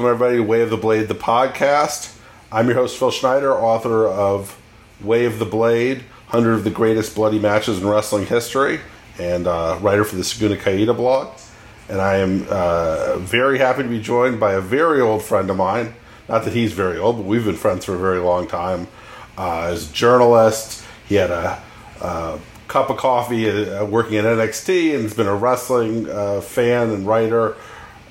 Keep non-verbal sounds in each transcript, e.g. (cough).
Welcome, everybody, to Way of the Blade, the podcast. I'm your host, Phil Schneider, author of Way of the Blade 100 of the Greatest Bloody Matches in Wrestling History, and uh, writer for the Segunda Caida blog. And I am uh, very happy to be joined by a very old friend of mine. Not that he's very old, but we've been friends for a very long time. Uh, as a journalist, he had a, a cup of coffee uh, working at NXT and has been a wrestling uh, fan and writer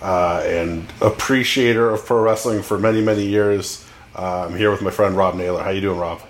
uh, and appreciator of pro wrestling for many, many years. Uh, I'm here with my friend Rob Naylor. How you doing, Rob?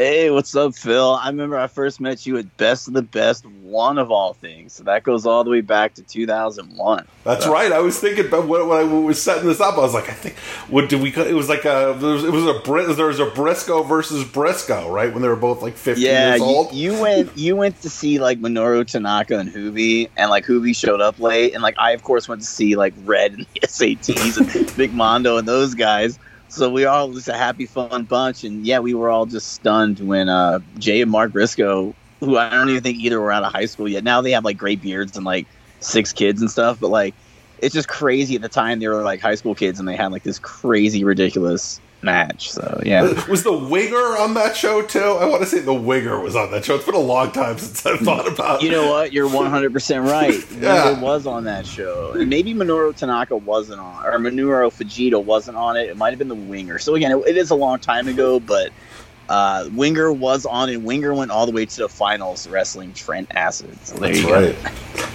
Hey, what's up, Phil? I remember I first met you at Best of the Best, one of all things. So that goes all the way back to 2001. That's so. right. I was thinking about when, when I was setting this up. I was like, I think what did we? It was like a it was, it was a there was a Briscoe versus Briscoe, right? When they were both like 15 yeah, years old. You, you went you went to see like Minoru Tanaka and Juvi, and like Juvi showed up late, and like I of course went to see like Red and (laughs) the SATs and Big Mondo and those guys. So we all just a happy, fun bunch, and yeah, we were all just stunned when uh, Jay and Mark Briscoe, who I don't even think either were out of high school yet. Now they have like great beards and like six kids and stuff, but like it's just crazy. At the time, they were like high school kids, and they had like this crazy, ridiculous match. So yeah, was the Winger on that show too? I want to say the Winger was on that show. It's been a long time since I've thought about. You know what? You're 100 percent (laughs) right. yeah. Winger was on that show, and maybe Minoru Tanaka wasn't on, or Minoru Fujita wasn't on it. It might have been the Winger. So again, it, it is a long time ago, but. Uh, Winger was on, and Winger went all the way to the finals, wrestling Trent Acid. So That's right.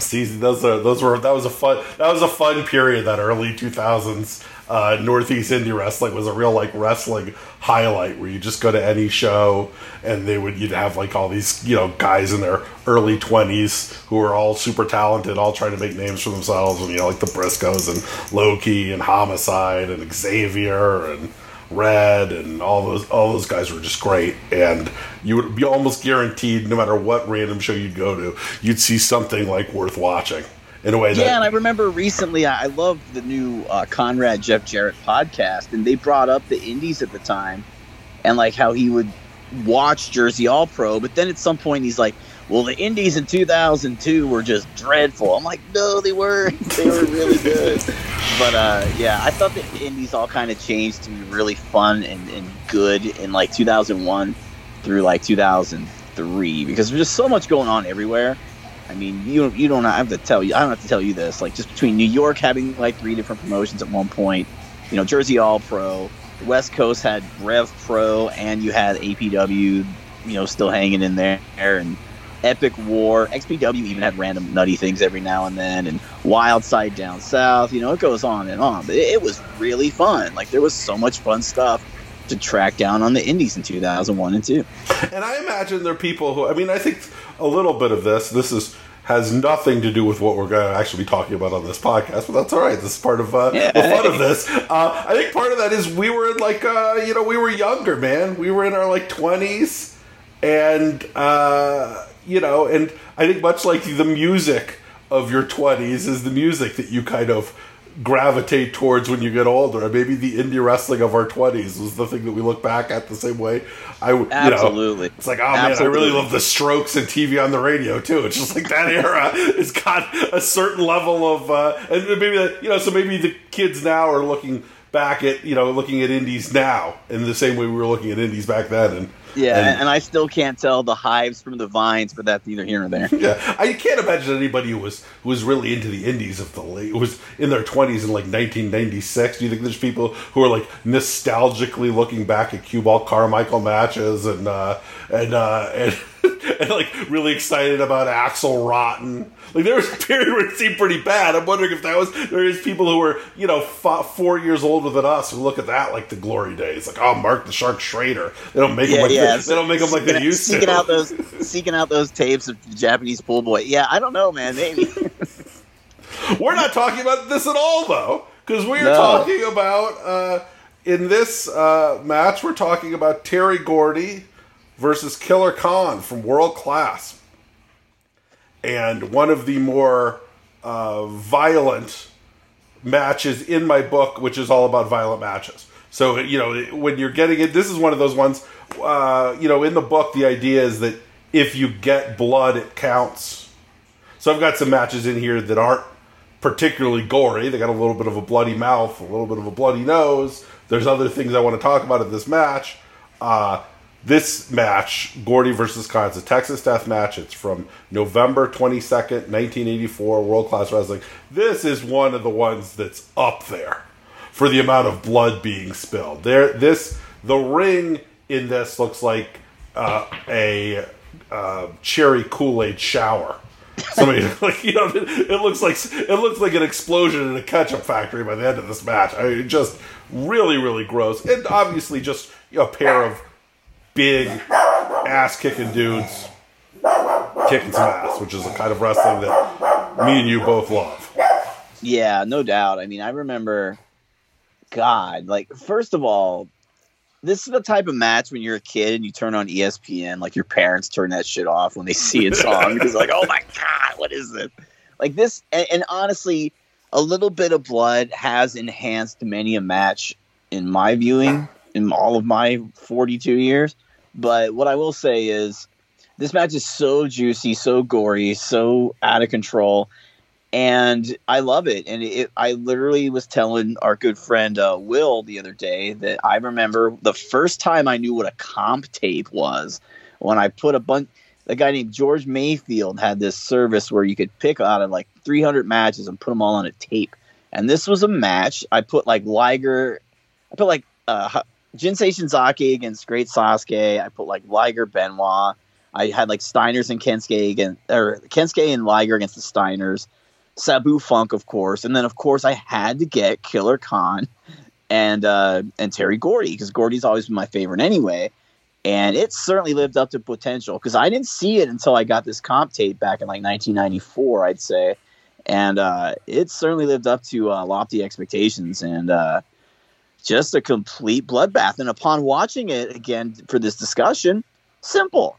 See, those are those were that was a fun that was a fun period that early two thousands uh, Northeast Indie Wrestling was a real like wrestling highlight where you just go to any show and they would you'd have like all these you know guys in their early twenties who were all super talented, all trying to make names for themselves, and you know like the Briscoes and Loki and Homicide and Xavier and Red and all those all those guys were just great, and you would be almost guaranteed no matter what random show you'd go to, you'd see something like worth watching in a way that. Yeah, and I remember recently, I, love the new uh, Conrad Jeff Jarrett podcast, and they brought up the Indies at the time, and like how he would watch Jersey All Pro, but then at some point he's like, "Well, the Indies in 2002 were just dreadful." I'm like, "No, they weren't. They were really good." (laughs) but uh, yeah, I thought the Indies all kind of changed to be really fun and, and good in like 2001 through like 2003 because there's just so much going on everywhere I mean, you you don't have to tell you. I don't have to tell you this. Like just between New York having like three different promotions at one point, you know, Jersey All Pro, West Coast had Rev Pro, and you had APW, you know, still hanging in there, and Epic War. XPW even had random nutty things every now and then, and Wild Side down south. You know, it goes on and on. But it, it was really fun. Like there was so much fun stuff to track down on the indies in 2001 and 2. And I imagine there are people who, I mean, I think a little bit of this, this is has nothing to do with what we're going to actually be talking about on this podcast, but that's all right. This is part of uh, yeah. the fun of this. Uh, I think part of that is we were in like, uh, you know, we were younger, man. We were in our like 20s, and, uh, you know, and I think much like the music of your 20s is the music that you kind of gravitate towards when you get older. Maybe the indie wrestling of our twenties was the thing that we look back at the same way. I you absolutely. Know, it's like oh absolutely. man, I really love the Strokes and TV on the radio too. It's just like that era (laughs) has got a certain level of uh, and maybe you know so maybe the kids now are looking back at you know looking at indies now in the same way we were looking at indies back then and yeah, and, and, I still can't tell the hives from the vines, but that's either here or there. (laughs) Yeah, I can't imagine anybody who was who was really into the indies of the late was in their twenties in like 1996. Do you think there's people who are like nostalgically looking back at Cue Ball Carmichael matches and uh, and uh, and (laughs) (laughs) and like really excited about Axel Rotten? Like there was a period where it seemed pretty bad. I'm wondering if that was there is people who were you know four years older than us who look at that like the glory days. Like oh, Mark the Shark Schrader. They don't make yeah, them like yeah. they, (laughs) they don't make them like they used seeking to. Out those, (laughs) seeking out those tapes of the Japanese pool boy. Yeah, I don't know, man. Maybe. we're not talking about this at all though, because we're no. talking about. Uh, in this uh, match, we're talking about Terry Gordy versus Killer Khan from World Class and one of the more uh, violent matches in my book, which is all about violent matches. So you know when you're getting it, this is one of those ones. Uh, you know, in the book, the idea is that if you get blood, it counts. So I've got some matches in here that aren't particularly gory. They got a little bit of a bloody mouth, a little bit of a bloody nose. There's other things I want to talk about in this match. Uh, this match, Gordy versus it's a Texas Death Match. It's from November 22nd, 1984, World Class Wrestling. This is one of the ones that's up there for the amount of blood being spilled. There, this the ring in this looks like uh, a uh, cherry Kool Aid shower. Somebody (laughs) like you know, it looks like it looks like an explosion in a ketchup factory by the end of this match. I mean, just really, really gross, and obviously just a pair of big ass kicking dudes kicking some ass, which is the kind of wrestling that me and you both love. Yeah, no doubt. I mean, I remember, God, like first of all, this is the type of match when you're a kid and you turn on ESPN, like your parents turn that shit off when they see it's on because like, oh my god, what is this? Like this, and, and honestly, a little bit of blood has enhanced many a match in my viewing in all of my 42 years. But what I will say is, this match is so juicy, so gory, so out of control and I love it. And it, I literally was telling our good friend uh, Will the other day that I remember the first time I knew what a comp tape was when I put a bunch. A guy named George Mayfield had this service where you could pick out of like 300 matches and put them all on a tape. And this was a match. I put like Liger, I put like uh, Jinsei Shinzaki against Great Sasuke. I put like Liger Benoit. I had like Steiners and Kensuke against, or Kensuke and Liger against the Steiners. Sabu Funk, of course, and then of course I had to get Killer Khan and uh, and Terry Gordy because Gordy's always been my favorite anyway, and it certainly lived up to potential because I didn't see it until I got this comp tape back in like 1994, I'd say, and uh, it certainly lived up to uh, lofty expectations and uh, just a complete bloodbath. And upon watching it again for this discussion, simple.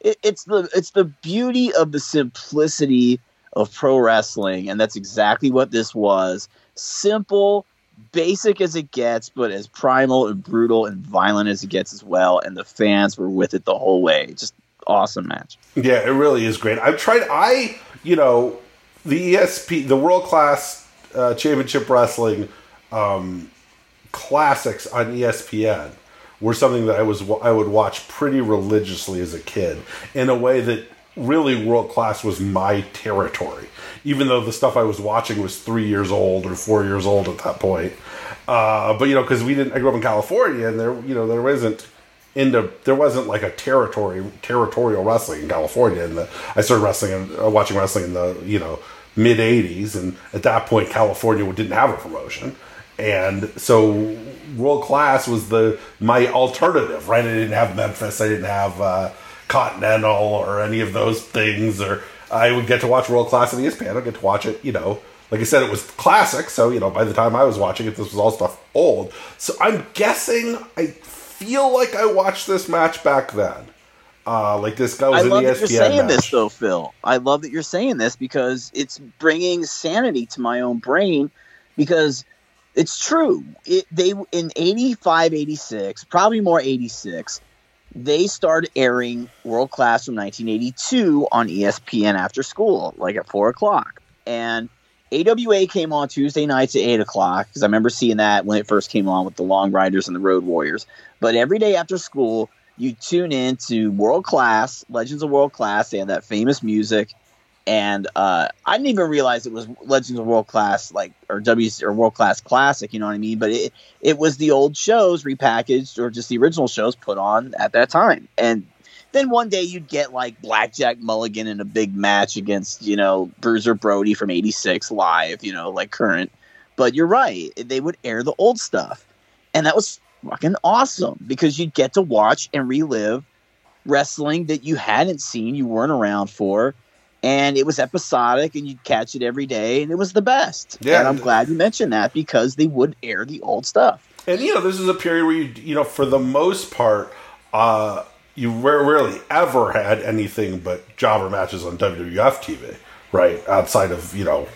It, it's the it's the beauty of the simplicity of pro wrestling, and that's exactly what this was. Simple, basic as it gets, but as primal and brutal and violent as it gets as well. And the fans were with it the whole way. Just awesome match. Yeah, it really is great. I've tried. I you know the ESP, the World Class uh, Championship Wrestling um, classics on ESPN were something that I was I would watch pretty religiously as a kid in a way that really world class was my territory. Even though the stuff i was watching was three years old or four years old at that point. Uh, but you know because we didn't i grew up in california and there you know there wasn't into there wasn't like a territory territorial wrestling in california. And i started wrestling and uh, watching wrestling in the you know mid 80s and at that point california didn't have a promotion and so world class was the my alternative right i didn't have memphis i didn't have uh, Continental or any of those things, or I would get to watch World Class on ESPN. I'd get to watch it, you know. Like I said, it was classic, so you know, by the time I was watching it, this was all stuff old. So I'm guessing I feel like I watched this match back then. Uh, like this guy was I in love the that you're ESPN saying match. this, though, Phil. I love that you're saying this because it's bringing sanity to my own brain because it's true. It, they in 85, 86, probably more 86, they started airing World Class from 1982 on ESPN after school, like at four o'clock. And AWA came on Tuesday nights at eight o'clock because I remember seeing that when it first came on with the Long Riders and the Road Warriors. But every day after school, you tune in to World Class, Legends of World Class. They had that famous music. And uh, I didn't even realize it was Legends of World Class, like or W or World Class Classic. You know what I mean? But it it was the old shows repackaged or just the original shows put on at that time. And then one day you'd get like Blackjack Mulligan in a big match against you know Bruiser Brody from '86 live, you know, like current. But you're right; they would air the old stuff, and that was fucking awesome because you'd get to watch and relive wrestling that you hadn't seen, you weren't around for, and it was episodic, and you'd catch it every day, and it was the best. Yeah. and I'm glad you mentioned that because they would air the old stuff. And you know, this is a period where you, you know, for the most part, uh, you rarely ever had anything but jobber matches on WWF TV, right? Outside of you know,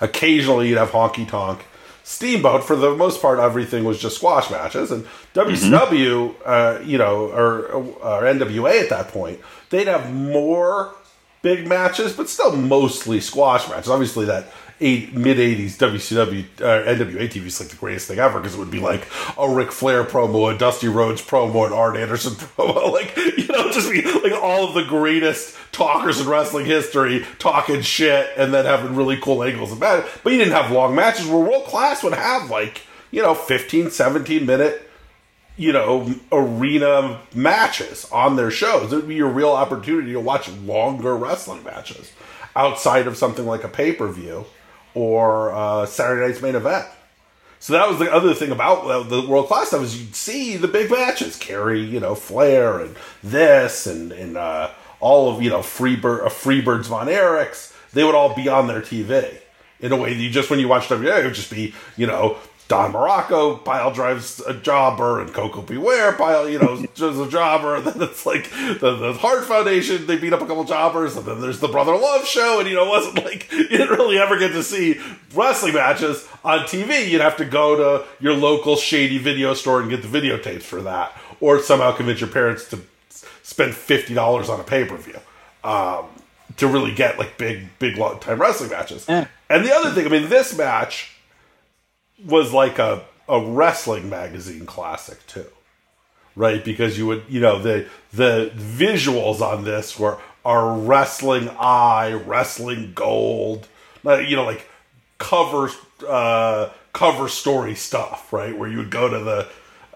occasionally you'd have honky tonk, steamboat. For the most part, everything was just squash matches. And WCW, uh, you know, or, or NWA at that point, they'd have more big matches, but still mostly squash matches. Obviously, that eight, mid '80s WCW uh, NWA TV is like the greatest thing ever because it would be like a Ric Flair promo, a Dusty Rhodes promo, an Arn Anderson (laughs) promo, like you know, just be like all of the greatest talkers in wrestling history talking shit and then having really cool angles about it. But you didn't have long matches where world class would have like you know 15, 17 minute you know, arena matches on their shows. It would be your real opportunity to watch longer wrestling matches outside of something like a pay per view or uh, Saturday night's main event. So that was the other thing about the world class stuff is you'd see the big matches, Kerry, you know, Flair and this and and uh, all of you know Freebird, uh, Freebirds von Erichs. They would all be on their TV in a way that you just when you watch WA, it would just be you know Don Muraco, pile drives a jobber and Koko B. Ware pile, you know, (laughs) just a jobber. And then it's like the, the Hart Foundation, they beat up a couple jobbers. And then there's the Brother Love show. And, you know, it wasn't like (laughs) you didn't really ever get to see wrestling matches on TV. You'd have to go to your local shady video store and get the videotapes for that. Or somehow convince your parents to spend $50 on a pay per view. Um, to really get like big, big long time wrestling matches. And the other thing, I mean, this match was like a, a wrestling magazine classic too right because you would you know the the visuals on this were are wrestling eye wrestling gold you know like cover uh cover story stuff right where you would go to the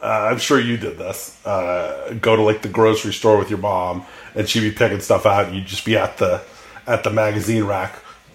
uh, I'm sure you did this. Uh, go to like the grocery store with your mom, and she'd be picking stuff out. And you'd just be at the at the magazine rack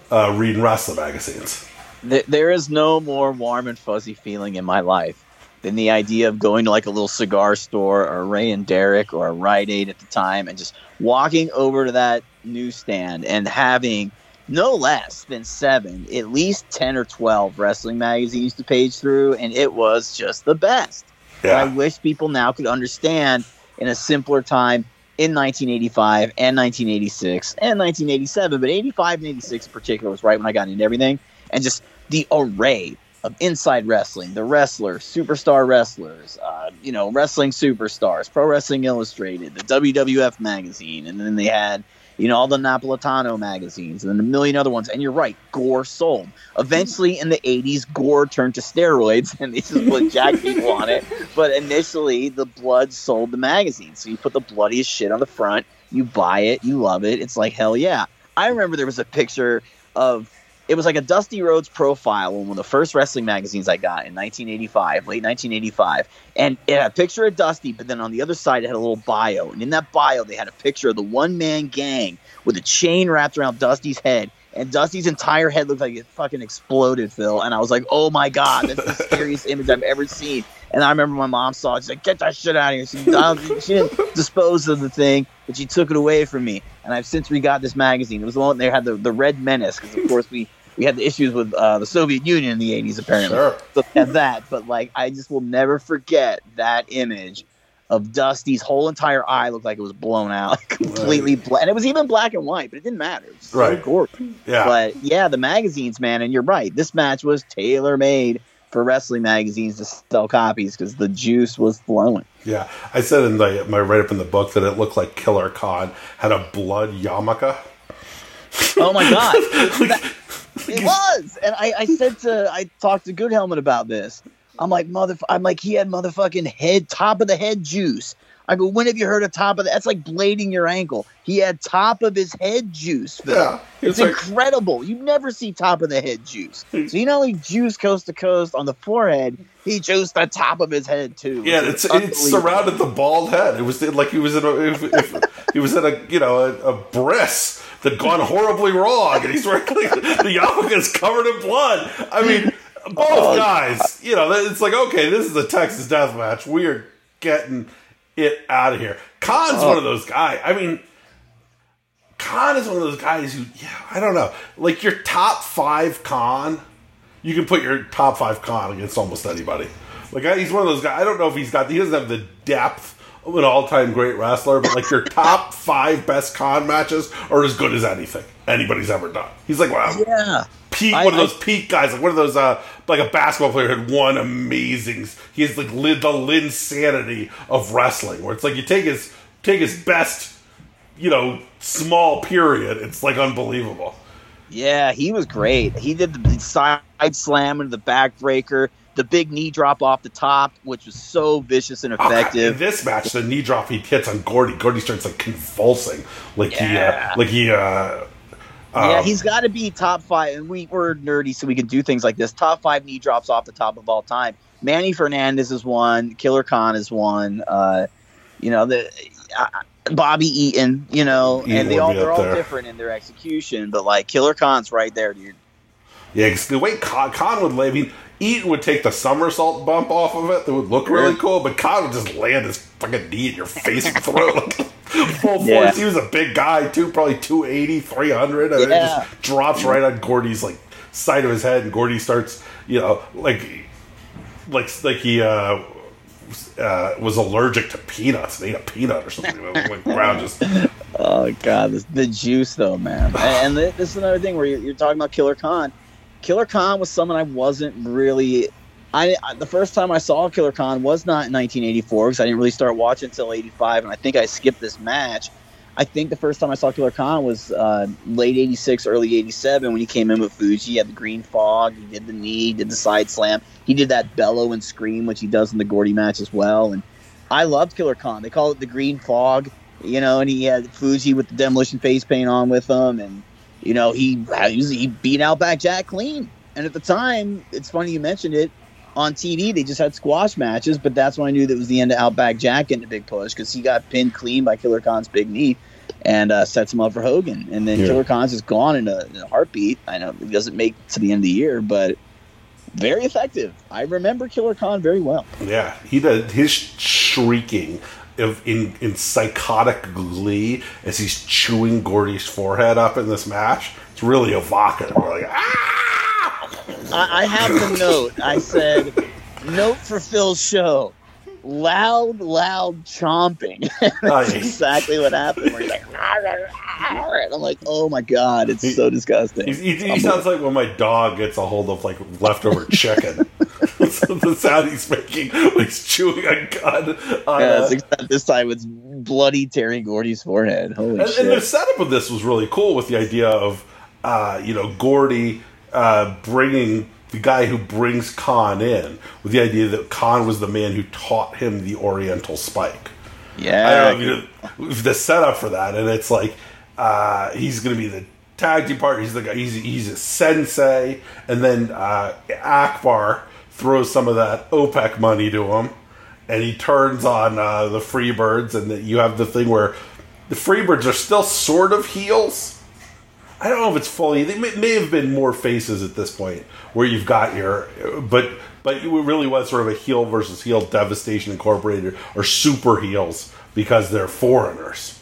uh, reading wrestling magazines there is no more warm and fuzzy feeling in my life than the idea of going to like a little cigar store or Rea and Derick or a Rite Aid at the time and just walking over to that newsstand and having no less than seven, at least 10 or 12 wrestling magazines to page through. And it was just the best. Yeah. I wish people now could understand in a simpler time in 1985 and 1986 and 1987, but 85 and 86 in particular was right when I got into everything and just the array of inside wrestling, the wrestlers, superstar wrestlers, uh, you know, wrestling superstars, Pro Wrestling Illustrated, the WWF magazine, and then they had, you know, all the Napolitano magazines and then a million other ones. And you're right, Gore sold. Eventually, in the 80s, Gore turned to steroids, (laughs) and this is what Jack (laughs) people on it. But initially, the blood sold the magazine. So you put the bloodiest shit on the front, you buy it, you love it. It's like, hell yeah. I remember there was a picture of it was like a Dusty Rhodes profile on one of the first wrestling magazines I got in 1985, late 1985. And it had a picture of Dusty, but then on the other side it had a little bio. And in that bio, they had a picture of the one man gang with a chain wrapped around Dusty's head. And Dusty's entire head looked like it fucking exploded, Phil. And I was like, oh my God, that's the scariest (laughs) image I've ever seen. And I remember my mom saw it. She's like, get that shit out of here. She, she didn't (laughs) dispose of the thing, but she took it away from me. And I've since re got this magazine. It was the one they had the, the Red Menace, because of course we we had the issues with uh, the Soviet Union in the 80s, apparently. Sure. So had that. But, like, I just will never forget that image of Dusty's whole entire eye looked like it was blown out, (laughs) completely right. black. And it was even black and white, but it didn't matter. It so right. gorgeous. Yeah. But, yeah, the magazines, man, and you're right. This match was tailor made for wrestling magazines to sell copies because the juice was flowing. Yeah, I said in the, my write up in the book that it looked like Killer Khan had a blood yarmulke. Oh my god! (laughs) that, (laughs) it was, and I, I said to I talked to Good Helmet about this. I'm like mother. I'm like he had motherfucking head top of the head juice. I go, when have you heard of top of the, that's like blading your ankle. He had top of his head juice. Phil. Yeah, it's, it's like, incredible. You never see top of the head juice. So he not only juice coast to coast on the forehead, he juiced the top of his head too. Yeah, it's it surrounded the bald head. It was like he was in a if, if, he was in a you know a, a breast that gone horribly wrong, and he's wearing like, the is covered in blood. I mean, both oh, guys, you know, it's like okay, this is a Texas death match. We are getting it out of here. Khan's oh. one of those guys. I mean, Khan is one of those guys who, yeah, I don't know, like your top five Khan. You can put your top five Khan against almost anybody. Like he's one of those guys. I don't know if he's got. He doesn't have the depth an all-time great wrestler, but like your top (laughs) five best con matches are as good as anything anybody's ever done. He's like wow, yeah, peak I, one of those I, peak guys, like one of those uh like a basketball player had one amazing. He has like the Linsanity of wrestling, where it's like you take his take his best you know small period. It's like unbelievable. Yeah, he was great. He did the side slam into the backbreaker, the big knee drop off the top, which was so vicious and effective. in this match, the knee drop he hits on Gordy, Gordy starts like convulsing, like Yeah. he, uh, like he, uh, yeah, um, he's got to be top five. And we, we're nerdy, so we can do things like this. Top five knee drops off the top of all time. Manny Fernandez is one. Killer Khan is one. Uh, you know the uh, Bobby Eaton. You know, Eaton and they all they're all there. different in their execution. But like Killer Khan's right there, dude. Yeah, 'cause the way Khan, Khan would lay, I mean, Eaton would take the somersault bump off of it that would look really cool, but Khan would just land his fucking knee in your face and throat. (laughs) Full force. Yeah. He was a big guy too, probably 280, 300, and it Yeah. just drops right on Gordy's like side of his head, and Gordy starts, you know, like, like, like he. uh uh, was allergic to peanuts. They ate a peanut or something. Ground just (laughs) Oh god, this, the juice though, man. and th- this is another thing where you're, you're talking about Killer Khan. Killer Khan was someone I wasn't really. I, I the first time I saw Killer Khan was not in 1984 because I didn't really start watching until 85, and I think I skipped this match. I think the first time I saw Killer Khan was uh, late 86, early 87 when he came in with Fuji. He had the green fog, he did the knee, did the side slam, he did that bellow and scream, which he does in the Gordy match as well. And I loved Killer Khan. They call it the green fog you know, and he had Fuji with the demolition face paint on with him, and you know he he, beat Outback Jack clean. And at the time, it's funny you mentioned it on TV. They just had squash matches, but that's when I knew that was the end of Outback Jack getting a big push because he got pinned clean by Killer Khan's big knee and uh, sets him up for Hogan. And then Yeah. Killer Khan's is gone in a, in a heartbeat. I know he doesn't make it to the end of the year, but very effective. I remember Killer Khan very well. Yeah, he did his shrieking of in in psychotic glee as he's chewing Gordy's forehead up in this match. It's really evocative. We're like, ah! I, I have the note. I said, note for Phil's show. Loud, loud chomping. (laughs) That's exactly what happened. Where he's like, ah, ah, ah. and I'm like, oh my god, it's so disgusting. He, he, he sounds like when my dog gets a hold of like leftover chicken. (laughs) The sound he's making when he's chewing a gun. On except this time it's bloody Terry Gordy's forehead. Holy and, shit! and the setup of this was really cool with the idea of uh, you know Gordy uh, bringing the guy who brings Khan in with the idea that Khan was the man who taught him the Oriental Spike. I yeah, don't know you know, the setup for that, and it's like uh, he's going to be the tag team partner. He's the guy. He's he's a sensei, and then uh, Akbar throws some of that OPEC money to him, and he turns on uh, the Freebirds, and you have the thing where the Freebirds are still sort of heels. I don't know if it's fully. They may, may have been more faces at this point, where you've got your, but but it really was sort of a heel versus heel. Devastation Incorporated or super heels because they're foreigners.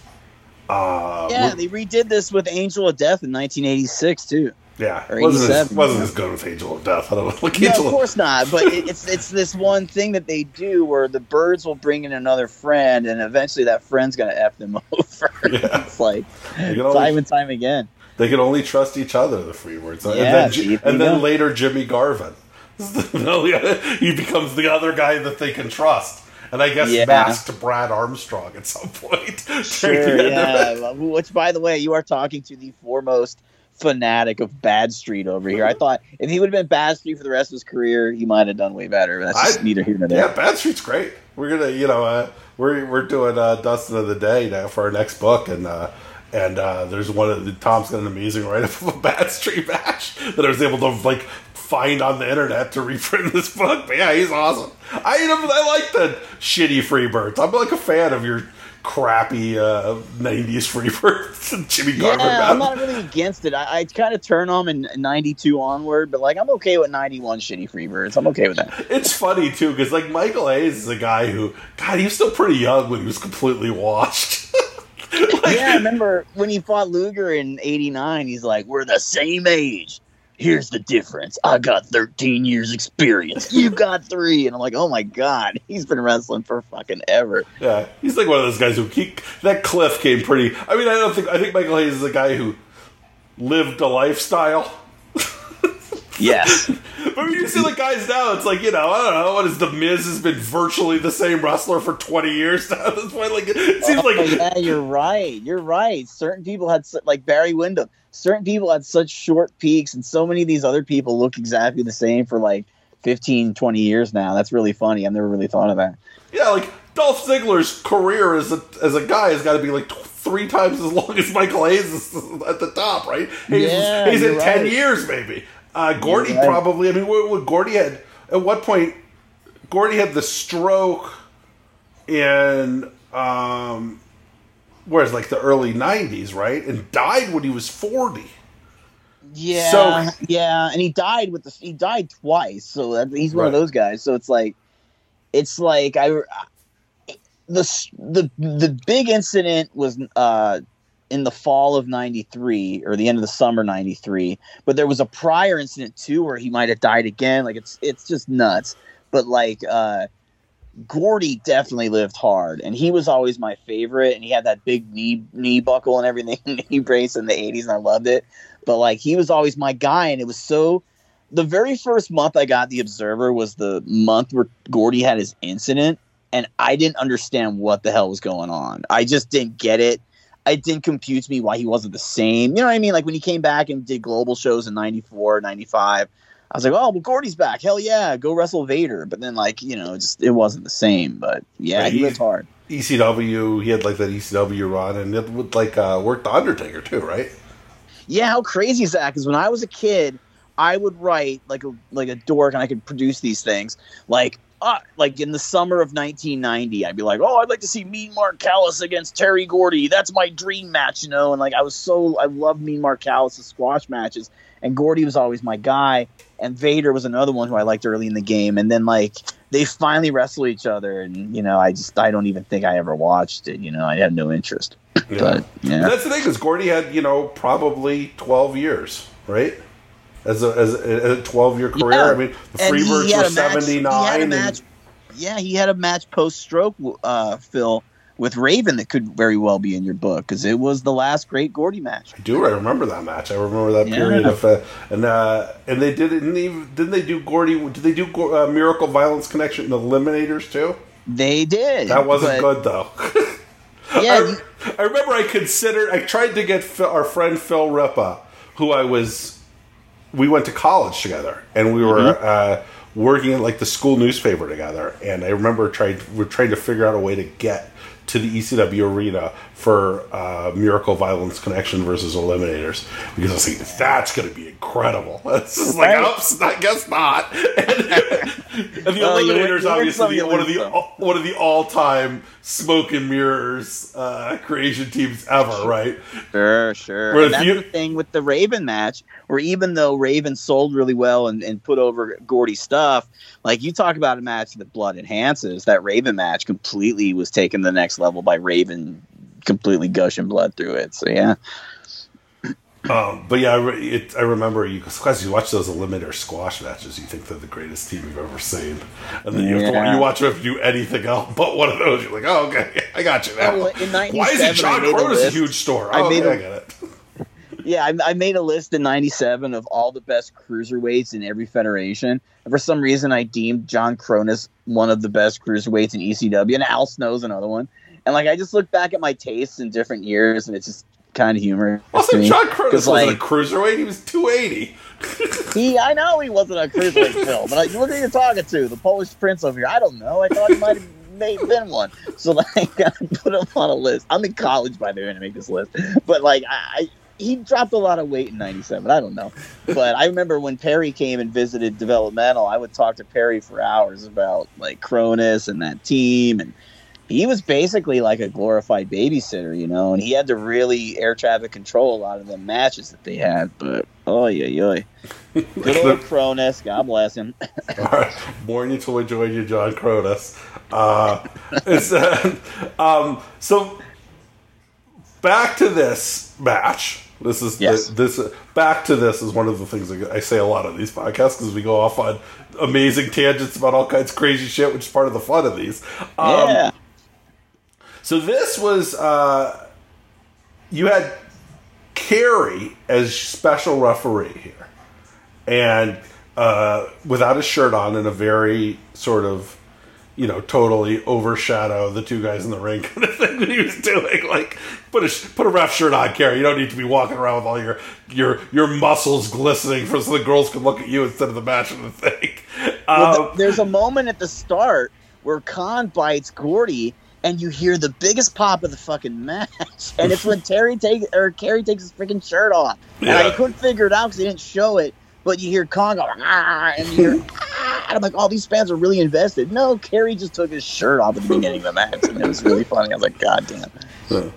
Uh, yeah. They redid this with Angel of Death in 1986 too. Yeah, wasn't as, 87, wasn't as good with Angel of Death. (laughs) I don't know. Like No, Angel of course not. But it, it's it's this one thing that they do where the birds will bring in another friend, and eventually that friend's gonna f them (laughs) over. Yeah. it's like time and time again. they can only trust each other. The Freebirds, Yeah, then, see, and then later Jimmy Garvin. (laughs) he becomes the other guy that they can trust. And I guess Yeah. masked Brad Armstrong at some point. Sure, During the end of it. yeah. Which, by the way, you are talking to the foremost fanatic of Bad Street over here. I thought if he would have been Bad Street for the rest of his career, he might have done way better. But that's just I- neither here nor there. Yeah, Bad Street's great. We're gonna, you know, uh, we're we're doing uh, Dustin of the Day now for our next book, and uh, and uh, there's one of the Tom's got an amazing write up of a Bad Street match that I was able to like find on the internet to reprint this book. But yeah, he's awesome. I I like the shitty Freebirds. I'm like a fan of your crappy uh, '90s Freebirds, (laughs) Jimmy Garvin. Yeah, I'm not really against it. I, I kind of turn on in '92 onward, but like I'm okay with '91 shitty Freebirds. I'm okay with that. It's funny too because like Michael Hayes is a guy who, God, he was still pretty young when he was completely washed. (laughs) Like, yeah, I remember when he fought Luger in '89. He's like, "We're the same age. Here's the difference. I got 13 years experience. You got three. And I'm like, "Oh my god, he's been wrestling for fucking ever." Yeah, he's like one of those guys who that cliff came pretty. I mean, I don't think I think Michael Hayes is a guy who lived a lifestyle. Yes. (laughs) but when you see the guys now, it's like you know, I don't know. What is the Miz has been virtually the same wrestler for twenty years (laughs) now. At this point, like it seems oh, like yeah, you're right. You're right. Certain people had like Barry Windham. Certain people had such short peaks, and so many of these other people look exactly the same for like 15, 20 years now. That's really funny. I've never really thought of that. Yeah, like Dolph Ziggler's career as a as a guy has got to be like three times as long as Michael Hayes is (laughs) at the top, right? Hayes, Yeah, Hayes in you're ten years, maybe. Uh, Gordy right. probably. I mean, what, what Gordy had at what point? Gordy had the stroke in um, where's like the early '90s, right? And died when he was forty. Yeah, So- yeah, and he died with the he died twice, so that, he's one of those guys. So it's like, it's like I the the the big incident was uh in the fall of 93 or the end of the summer 93 but there was a prior incident too where he might have died again like it's it's just nuts but like uh Gordy definitely lived hard and he was always my favorite and he had that big knee knee buckle and everything (laughs) knee brace in the 80s and I loved it but like he was always my guy and it was so the very first month I got the Observer was the month where Gordy had his incident and I didn't understand what the hell was going on. I just didn't get it. It didn't compute to me why he wasn't the same. You know what I mean? Like when he came back and did global shows in 94, 95, I was like, oh, well, Gordy's back. Hell yeah, go wrestle Vader. But then, like, you know, just it wasn't the same. But yeah, Right, he lived hard. ECW, he had like that ECW run, and it would like uh, work the Undertaker too, right? Yeah, how crazy is that? Because when I was a kid, I would write like a like a dork, and I could produce these things. Like, uh, like in the summer of 1990, I'd be like, "Oh, I'd like to see Mean Mark Callous against Terry Gordy. That's my dream match," you know. And like, I was so I loved Mean Mark Callous' squash matches, and Gordy was always my guy. And Vader was another one who I liked early in the game. And then like they finally wrestle each other, and you know, I just I don't even think I ever watched it. You know, I had no interest. Yeah. But yeah, that's the thing, because Gordy had you know probably twelve years, right? As a as a, a twelve year career. Yeah. I mean, the And he Freebirds were match- seventy He had nine. a match. Yeah, he had a match post stroke, uh, Phil, with Raven that could very well be in your book because it was the last great Gordy match. I do I remember that match? I remember that Yeah. period of uh, and uh, and they did it. Didn't, even, didn't they do Gordy? Did they do uh, Miracle Violence Connection in Eliminators too? They did. That wasn't but- good though. (laughs) Yeah, I, I remember I considered. I tried to get Phil, our friend Phil Ripa, who I was. We went to college together, and we were Mm-hmm. uh, working at like the school newspaper together. And I remember trying. We're trying to figure out a way to get to the ECW arena for uh, Miracle Violence Connection versus Eliminators because I was thinking that's going to be incredible. (laughs) It's just like, Right. oops, I guess not. (laughs) And, and the (laughs) Well, you Eliminators, you win obviously, the- one of the some. one of the all-time smoke and mirrors uh, creation teams ever, right? Sure, sure. Where And that's you- the thing with the Raven match, where even though Raven sold really well and, and put over Gordy stuff, like you talk about a match that blood enhances, that Raven match completely was taken to the next level by Raven completely gushing blood through it. So yeah. Um, but yeah, I, re- it, I remember you because you watch those Eliminator squash matches, you think they're the greatest team you've ever seen, and then you, have to, you watch them do anything else but one of those. You're like, oh, okay, I got you now. In Why is it John I a a huge store? I Oh, made okay, a- I get it. (laughs) Yeah, I, I made a list in '97 of all the best cruiserweights in every federation. And for some reason, I deemed John Kronus one of the best cruiserweights in ECW, and Al Snow's another one. And like, I just look back at my tastes in different years, and it's just kind of humorous Also. John Cronin 'Cause, wasn't like- a cruiserweight; he was 280. He, I know he wasn't a cruiserweight Phil, but like, look who you're talking to, the Polish Prince over here. I don't know. I thought he might have may- been one. So like, (laughs) I put him on a list. I'm in college by the way to make this list, but like, I, I he dropped a lot of weight in '97. I don't know, but I remember when Perry came and visited developmental. I would talk to Perry for hours about like Kronus and that team and. He was basically like a glorified babysitter, you know, and he had to really air traffic control a lot of the matches that they had. But oh yeah, yeah. (laughs) Good old Kronus, God bless him. (laughs) All right, born you to enjoy you, John Kronus. Uh, uh, (laughs) um, so back to this match. This is Yes. this back to this is one of the things I say a lot on these podcasts because we go off on amazing tangents about all kinds of crazy shit, which is part of the fun of these. Um, yeah, So this was uh, you had Kerry as special referee here, and uh, without a shirt on, in a very sort of you know, totally overshadow the two guys in the ring (laughs) kind of thing that he was doing. Like, put a put a ref shirt on, Kerry. You don't need to be walking around with all your your your muscles glistening for so the girls can look at you instead of the match and the thing. Well, um, there's a moment at the start where Khan bites Gordy, and you hear the biggest pop of the fucking match, and it's when Terry take or Kerry takes his freaking shirt off. And yeah. I couldn't figure it out because they didn't show it but you hear Khan go, ah, and you hear, (laughs) ah, and I'm like, all oh, these fans are really invested. No, Kerry just took his shirt off at the beginning of the match, and it was really funny. I was like, God damn.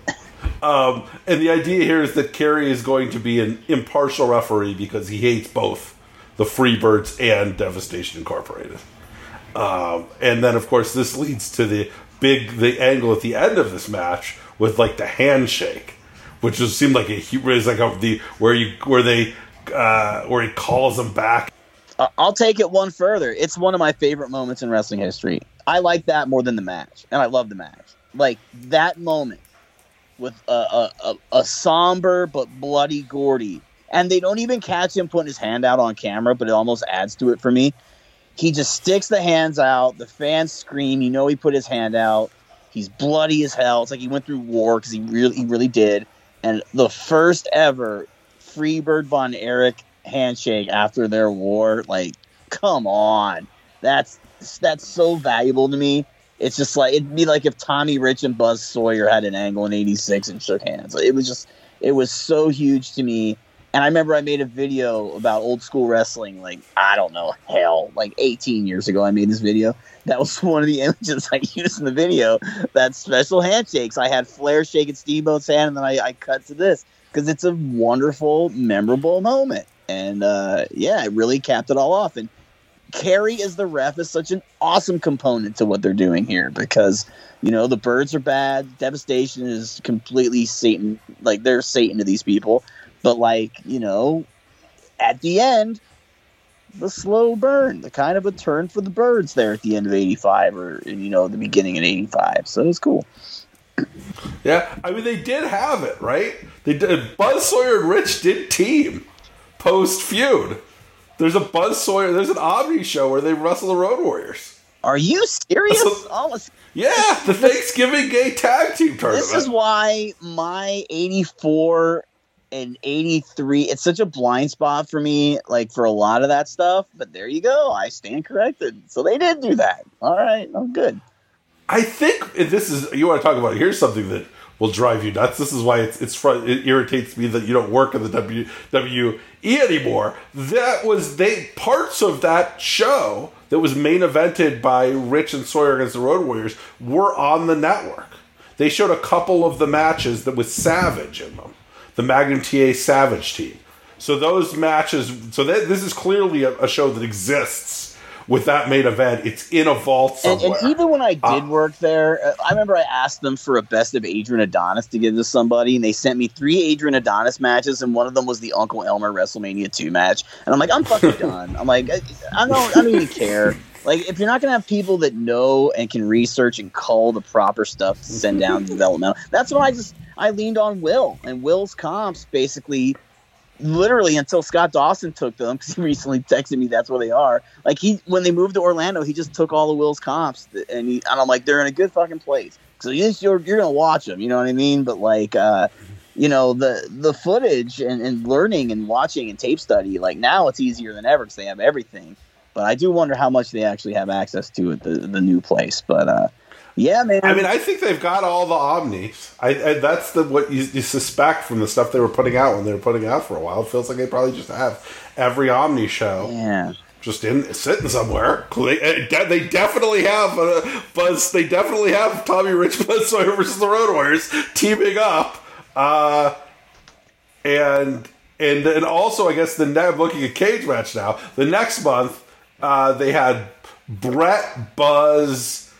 Um, and the idea here is that Kerry is going to be an impartial referee because he hates both the Freebirds and Devastation Incorporated. Um, and then, of course, this leads to the big the angle at the end of this match with like the handshake, which just seemed like a is like a, the where you where they uh, where he calls him back. I'll take it one further. It's one of my favorite moments in wrestling history. I like that more than the match, and I love the match. Like that moment with a, a, a, a somber but bloody Gordy, and they don't even catch him putting his hand out on camera, but it almost adds to it for me. He just sticks the hands out. The fans scream. You know he put his hand out. He's bloody as hell. It's like he went through war because he really, he really did. And the first ever Freebird Von Erich handshake after their war. Like, come on, that's that's so valuable to me. It's just like it'd be like if Tommy Rich and Buzz Sawyer had an angle in '86 and shook hands. It was just, it was so huge to me. And I remember I made a video about old school wrestling, like I don't know, hell, like 18 years ago. I made this video. That was (laughs) one of the images I used in the video. That special handshakes. I had Flair shaking Steamboat's hand, and then I, I cut to this because it's a wonderful, memorable moment. And uh, yeah, it really capped it all off. And Kerry as the ref is such an awesome component to what they're doing here because you know the birds are bad, devastation is completely Satan, like they're Satan to these people. But like you know, at the end, the slow burn, the kind of a turn for the birds there at the end of '85 or you know the beginning of '85. So it's cool. Yeah, I mean they did have it right. They did. Buzz Sawyer and Rich did team post feud. There's a Buzz Sawyer. There's an Omni show where they wrestle the Road Warriors. Are you serious? Almost. Oh, yeah, the Thanksgiving Gay Tag Team Tournament. This is why my '84 and 83 it's such a blind spot for me like for a lot of that stuff but there you go i stand corrected so they did do that all right i'm good I think this is you want to talk about. Here's something that will drive you nuts. This is why it's it's it irritates me that you don't work in the WWE anymore. That was they parts of that show that was main evented by Rich and Sawyer against the Road Warriors were on the network. They showed a couple of the matches that with Savage in them, the Magnum TA Savage team. So those matches. So that, this is clearly a, a show that exists with that main event. It's in a vault somewhere. And, and even when I did uh, work there, uh, I remember I asked them for a best of Adrian Adonis to give to somebody, and they sent me three Adrian Adonis matches, and one of them was the Uncle Elmer WrestleMania 2 match. And I'm like, I'm fucking (laughs) done. I'm like, I, I don't, I don't even care. Like, if you're not gonna have people that know and can research and call the proper stuff to send (laughs) down developmental, that's why I just I leaned on Will and Will's comps basically literally until Scott Dawson took them because he (laughs) recently texted me that's where they are. Like he when they moved to Orlando, he just took all the Will's comps and he and I'm like they're in a good fucking place. So you're you're gonna watch them, you know what I mean? But like uh, you know the the footage and, and learning and watching and tape study like now it's easier than ever because they have everything. But I do wonder how much they actually have access to at the the new place. But uh, yeah, man. I mean, I think they've got all the omnis. I, I that's the what you, you, suspect from the stuff they were putting out when they were putting out for a while. It feels like they probably just have every omni show. Yeah. Just in sitting somewhere. They, they definitely have uh, Buzz. They definitely have Tommy Rich (laughs) Buzz Sawyer versus the Road Warriors teaming up. Uh, and and and also, I guess the I'm looking at cage match now. The next month, uh, they had Brett Buzz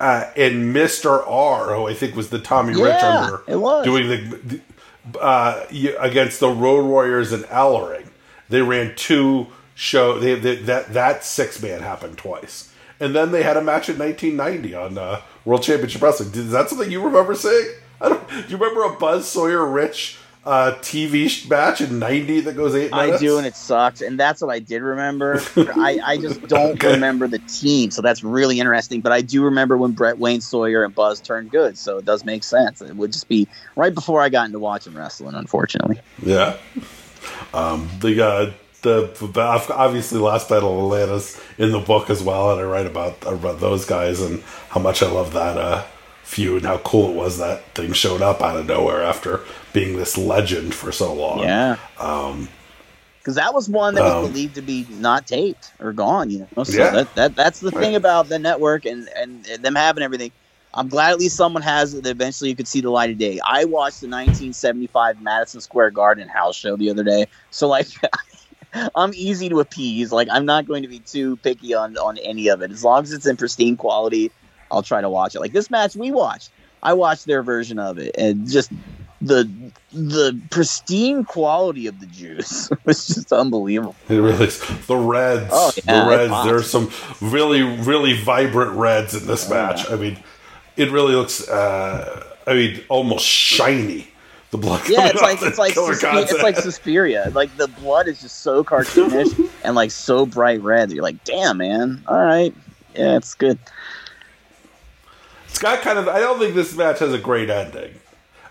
uh, and Mister R, who I think was the Tommy yeah, Rich under, it was. doing the uh, against the Road Warriors and Ellering. They ran two show. They, they, that that six man happened twice, and then they had a match in 1990 on uh, World Championship Wrestling. Is that something you remember seeing? I don't. Do you remember a Buzz Sawyer Rich uh, TV match in '90 that goes eight minutes? I do, and it sucks. And that's what I did remember. I, I just (laughs) don't Okay. remember the team, so that's really interesting. But I do remember when Brett Wayne Sawyer and Buzz turned good, so it does make sense. It would just be right before I got into watching wrestling, unfortunately. Yeah. Um, the uh, the obviously last battle of Atlanta in the book as well, and I write about about those guys and how much I love that uh, feud and how cool it was that thing showed up out of nowhere after being this legend for so long. Yeah. Um, because that was one that was Um, believed to be not taped or gone. You know, so Yeah. that, that that's the thing about the network and and them having everything. I'm glad at least someone has it. That eventually, you could see the light of day. I watched the 1975 Madison Square Garden house show the other day, so like. (laughs) I'm easy to appease. Like I'm not going to be too picky on on any of it. As long as it's in pristine quality, I'll try to watch it. Like this match we watched, I watched their version of it, and just the the pristine quality of the juice (laughs) was just unbelievable. it really is. The reds, Oh, yeah, the reds. There's some really, really vibrant reds in this match. yeah. I mean, it really looks. Uh, I mean, almost shiny. The blood. Yeah, it's like it's like it's like Suspiria. Like the blood is just so cartoonish (laughs) and like so bright red. You're like, damn, man. All right, yeah, it's good. It's got kind of. I don't think this match has a great ending,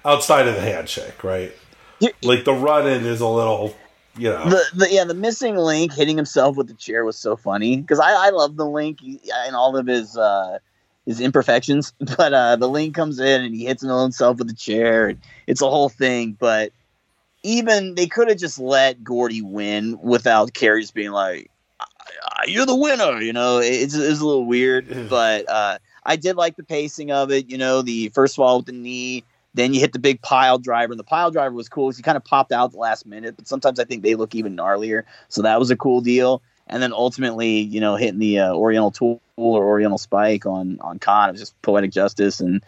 outside of the handshake. Right, You- like the run in is a little. You know, The, the yeah, the missing link hitting himself with the chair was so funny because I I love the link and all of his uh his imperfections, (laughs) but uh the link comes in and he hits himself with the chair. And it's a whole thing, but even they could have just let Gordy win without Kerry just being like, "Ah, "You're the winner," you know. It's it's a little weird, but uh I did like the pacing of it. You know, the first of all with the knee. Then you hit the big pile driver, and the pile driver was cool because he kind of popped out at the last minute. But sometimes I think they look even gnarlier, so that was a cool deal. And then ultimately, you know, hitting the uh, Oriental Tool or Oriental Spike on on Khan it was just poetic justice. And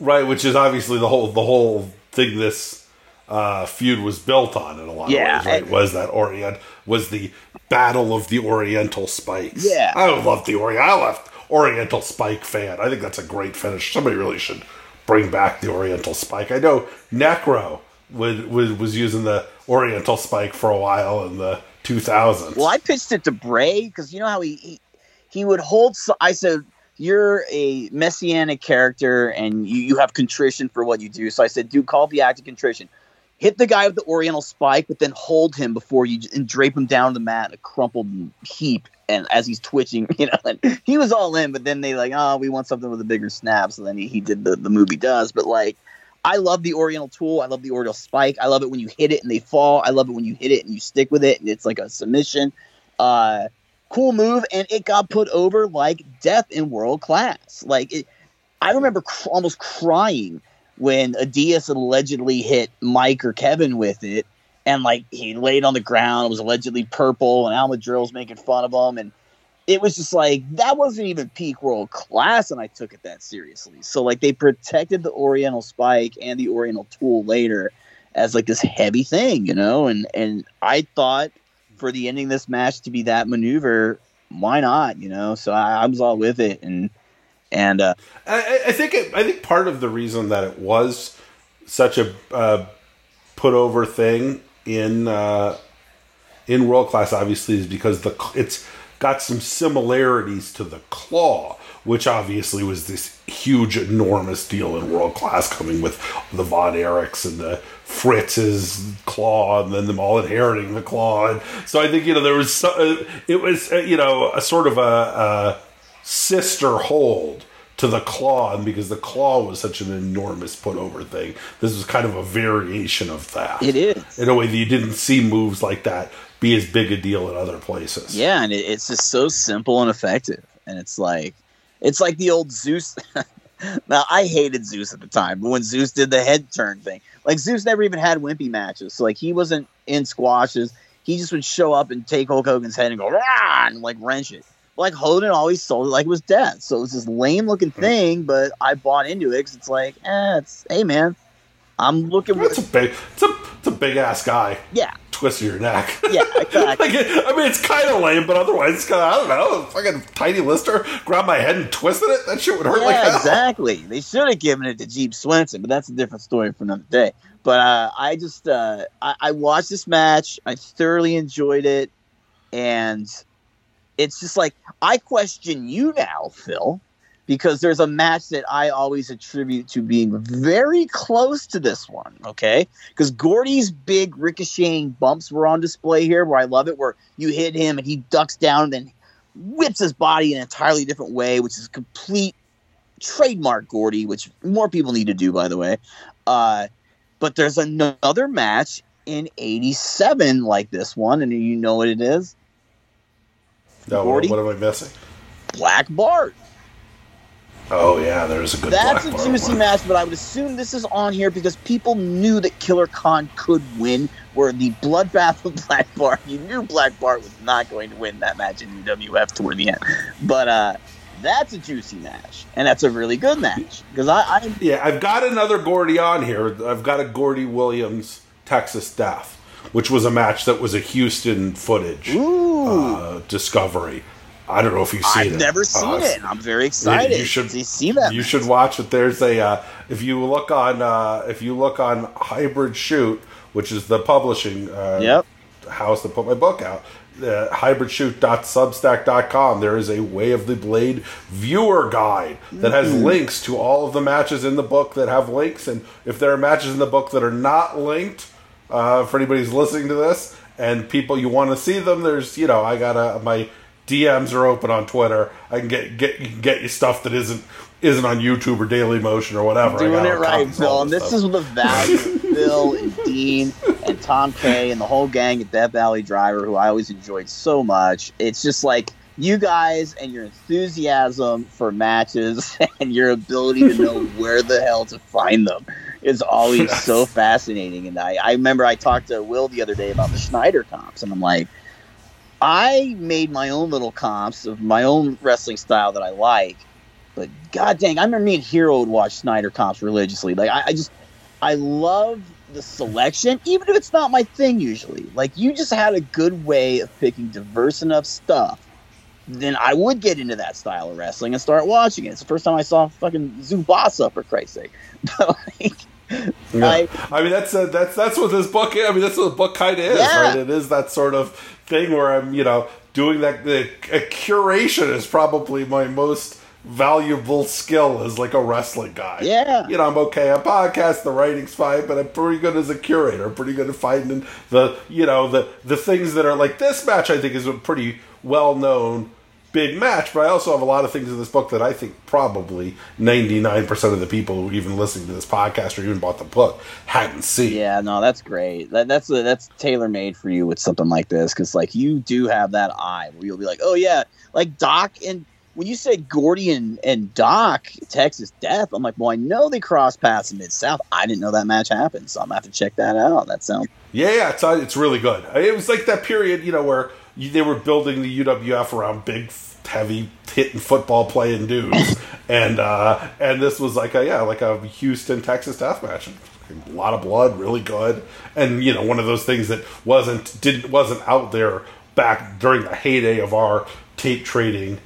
right, which is obviously the whole the whole thing. This uh, feud was built on in a lot Yeah, of ways. Right, was that Orient was the battle of the Oriental spikes. Yeah. I love the Orient. I left Oriental Spike fan. I think that's a great finish. Somebody really should bring back the Oriental Spike. I know Necro would, was was using the Oriental Spike for a while in the 2000s. well, I pitched it to Bray because you know how he, he he would hold. I said. You're a messianic character, and you, you have contrition for what you do. So I said, "Dude, call the act of contrition. Hit the guy with the Oriental spike, but then hold him before you and drape him down the mat a crumpled heap. And as he's twitching, (laughs) you know, he was all in, but then they like, oh, we want something with a bigger snap. So then he, he did the, the movie does. But like, I love the Oriental tool. I love the Oriental spike. I love it when you hit it and they fall. I love it when you hit it and you stick with it and it's like a submission. Uh, cool move, and it got put over like death in world class. Like, it, I remember cr- almost crying when Adias allegedly hit Mike or Kevin with it, and like he laid on the ground, it was allegedly purple, and Alma Drill's making fun of him, and it was just like that wasn't even peak world class, and I took it that seriously. So like they protected the Oriental Spike and the Oriental Tool later as like this heavy thing, you know, and and I thought for the ending of this match to be that maneuver, why not, you know? So I, I was all with it, and and uh, I, I think it, I think part of the reason that it was such a uh, put over thing in uh, in world class obviously is because the it's got some similarities to the claw, which obviously was this huge, enormous deal in world class, coming with the Von Erichs and the Fritz's claw, and then them all inheriting the claw. And so I think you know there was uh, it was uh, you know a sort of a sister hold to the claw, and because the claw was such an enormous put over thing, this was kind of a variation of that. it is. in a way that you didn't see moves like that be as big a deal in other places. Yeah, and it, it's just so simple and effective. And it's like, it's like the old Zeus. (laughs) now, I hated Zeus at the time, but when Zeus did the head turn thing, like Zeus never even had wimpy matches. So, like, he wasn't in squashes. He just would show up and take Hulk Hogan's head and go, Rah! and like wrench it. Like, Hogan always sold it like it was death. So, it was this lame looking thing, but I bought into it because it's like, eh, it's, hey, man, I'm looking It's a big, it's a, it's a big ass guy. yeah, twist your neck. Yeah, exactly. (laughs) like, I mean, it's kind of lame, but otherwise, it's kind of, I don't know, fucking tiny lister, grab my head and twisted it. That shit would hurt yeah, like hell. exactly. They should have given it to Jeep Swenson, but that's a different story for another day. But uh, I just uh, I, I watched this match. I thoroughly enjoyed it, and it's just like I question you now, Phil, because there's a match that I always attribute to being very close to this one. Okay, because Gordy's big ricocheting bumps were on display here, where I love it, where you hit him and he ducks down and then whips his body in an entirely different way, which is a complete trademark Gordy, which more people need to do, by the way. Uh, but there's another match in '87 like this one, and you know what it is? No, Gordy? what am I missing? Black Bart. Oh, yeah, there's a good That's Black a juicy one. match, but I would assume this is on here because people knew that Killer Khan could win. Where the bloodbath of (laughs) Black Bart, you knew Black Bart was not going to win that match in UWF toward the end. But uh, that's a juicy match, and that's a really good match because I, I Yeah, I've got another Gordy on here. I've got a Gordy Williams Texas Death, which was a match that was a Houston footage uh, discovery. I don't know if you've seen it. I've never seen Uh, it. I'm very excited you should- to see that. You should watch it. There's a uh, if you look on uh, if you look on Hybrid Shoot, which is the publishing uh, Yep. house that put my book out. Uh, hybridshoot.substack.com there is a way of the blade viewer guide that has Mm-hmm. links to all of the matches in the book that have links and if there are matches in the book that are not linked uh, for anybody who's listening to this and people you want to see them there's you know i got a my dms are open on twitter i can get get get you stuff that isn't isn't on youtube or daily motion or whatever doing it right, all And this stuff. is the value (laughs) of Phil and Dean and Tom K and the whole gang at Death Valley Driver, who I always enjoyed so much. It's just like you guys and your enthusiasm for matches (laughs) and your ability to know (laughs) where the hell to find them is always so fascinating. And I, I remember I talked to Will the other day about the Schneider comps, and I'm like, I made my own little comps of my own wrestling style that I like. But god dang, I remember me and Hero would watch Schneider comps religiously. Like I, I just I love the selection, even if it's not my thing usually. Like you just had a good way of picking diverse enough stuff. Then I would get into that style of wrestling and start watching it. It's the first time I saw fucking Zubasa for Christ's sake. (laughs) But like, (laughs) Yeah. I, I mean, that's uh that's that's what this book. Is. I mean, that's what the book kind of is, Yeah. right? It is that sort of thing where I'm, you know, doing that. The a curation is probably my most valuable skill as like a wrestling guy. Yeah. you know, I'm okay on podcast, The writing's fine, but I'm pretty good as a curator. I'm pretty good at finding the, you know, the the things that are like this match. I think is a pretty well known. Big match, but I also have a lot of things in this book that I think probably 99% of the people who even listening to this podcast or even bought the book hadn't seen. Yeah, no, that's great. That, that's that's tailor made for you with something like this because like you do have that eye where you'll be like, oh yeah, like Doc and when you said Gordy and, and Doc Texas Death, I'm like, well, I know they cross paths in Mid South. I didn't know that match happened, so I'm gonna have to check that out. That sounds Yeah, yeah, it's, uh, it's really good. It was like that period, you know, where they were building the UWF around big, heavy, hitting football playing dudes, (laughs) and uh, and this was like a yeah, like a Houston Texas death match. A lot of blood, really good, and you know, one of those things that wasn't didn't wasn't out there back during the heyday of our tape trading,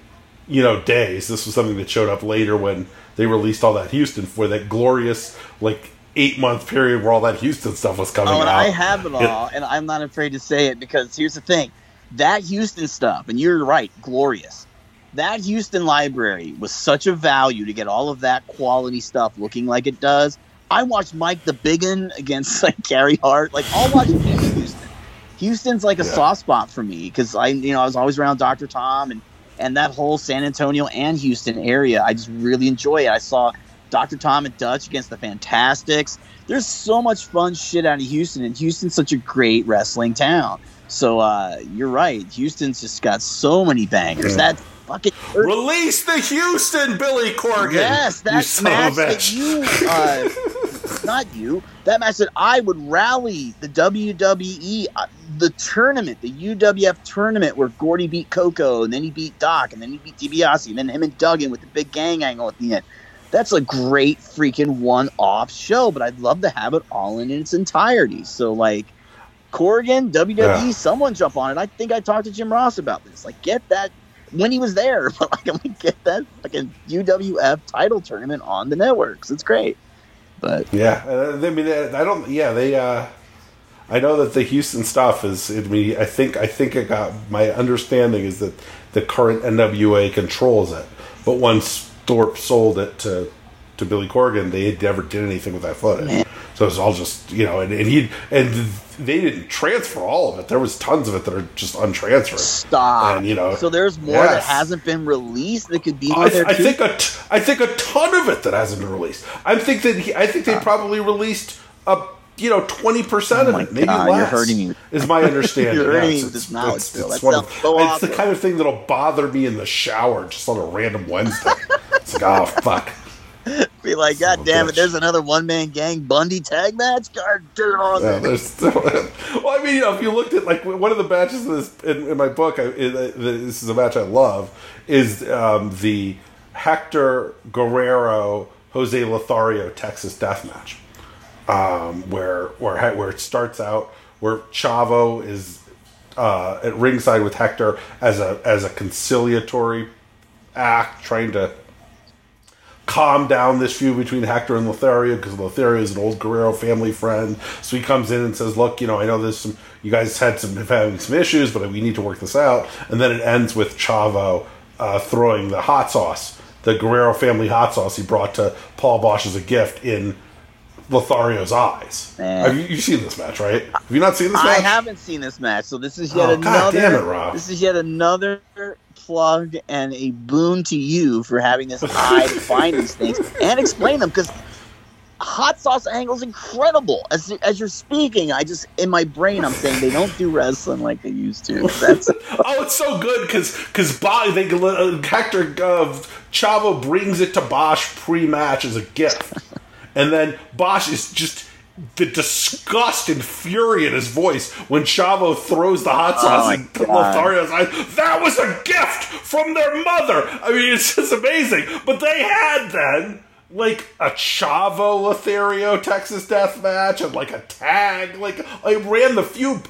you know, days. This was something that showed up later when they released all that Houston for that glorious like eight month period where all that Houston stuff was coming Oh, and out. I have (laughs) it all, and I'm not afraid to say it because here's the thing: that Houston stuff, and you're right, glorious. That Houston library was such a value to get all of that quality stuff looking like it does. I watched Mike the Biggin against (laughs) like Gary Hart. Like I'll watch Houston. Houston's like a Yeah. soft spot for me because I, you know, I was always around Dr. Tom and and that whole San Antonio and Houston area. I just really enjoy it. I saw Dr. Tom and Dutch against the Fantastics. There's so much fun shit out of Houston, and Houston's such a great wrestling town. So uh, you're right. Houston's just got so many bangers. Yeah. That fucking Release the Houston, Billy Corgan. yes, that son match that you, uh, (laughs) not you, that match that I would rally the WWE, uh, the tournament, the UWF tournament where Gordy beat Koko, and then he beat Doc, and then he beat DiBiase, and then him and Duggan with the big gang angle at the end. That's a great freaking one-off show, but I'd love to have it all in its entirety. So, like, Corgan, WWE, Yeah. someone jump on it. I think I talked to Jim Ross about this. Like, get that when he was there, (laughs) but like, I'm like, get that fucking UWF title tournament on the networks. It's great. But Yeah, uh, I mean, I don't. Yeah, they. Uh, I know that the Houston stuff is. I mean, I think. I think it got. My understanding is that the current NWA controls it, but once Thorpe sold it to to Billy Corgan, they never did anything with that footage. Man. So it's all just you know, and, and he and they didn't transfer all of it. There was tons of it that are just untransferred. stop. And, you know, so there's more that hasn't been released that could be I, there I too? think a t- I think a ton of it that hasn't been released. I think that he, I think they probably released a you know twenty percent Oh of it, maybe God, less. you're hurting me. Is my (laughs) understanding? You're hurting Yes, me with this knowledge, it's- it's one of- so It's the kind of thing that'll bother me in the shower just on a random Wednesday. (laughs) it's like, oh fuck. (laughs) be like, God damn it, there's another one man gang Bundy tag match. God, get it on Yeah, there. there's (laughs) well, I mean, you know, if you looked at like one of the matches in, this, in, in my book, I, in, uh, this is a match I love, is um, the Hector Guerrero Jose Lothario Texas Death Match, um, where where where it starts out where Chavo is uh, at ringside with Hector as a as a conciliatory act, trying to calm down this feud between Hector and Lothario because Lothario is an old Guerrero family friend. So he comes in and says, "Look, you know, I know there's some. You guys had some having some issues, but we need to work this out." And then it ends with Chavo uh, throwing the hot sauce, the Guerrero family hot sauce he brought to Paul Boesch as a gift in Lothario's eyes. Man. Have you you've seen this match, right? Have you not seen this I match? haven't seen this match, so this is yet Oh, another. God damn it, Rob. This is yet another plug and a boon to you for having this eye to find these things and explain them because hot sauce angle is incredible. As as you're speaking, I just in my brain I'm saying they don't do wrestling like they used to. (laughs) Oh, it's so good because because they uh, Hector uh, Chavo brings it to Boesch pre-match as a gift, and then Boesch is just the disgust and fury in his voice when Chavo throws the hot oh sauce my into God. Lothario's eyes. That was a gift from their mother. I mean, it's just amazing. But they had then. Like a Chavo Lothario Texas Death Match and like a tag, like I ran the feud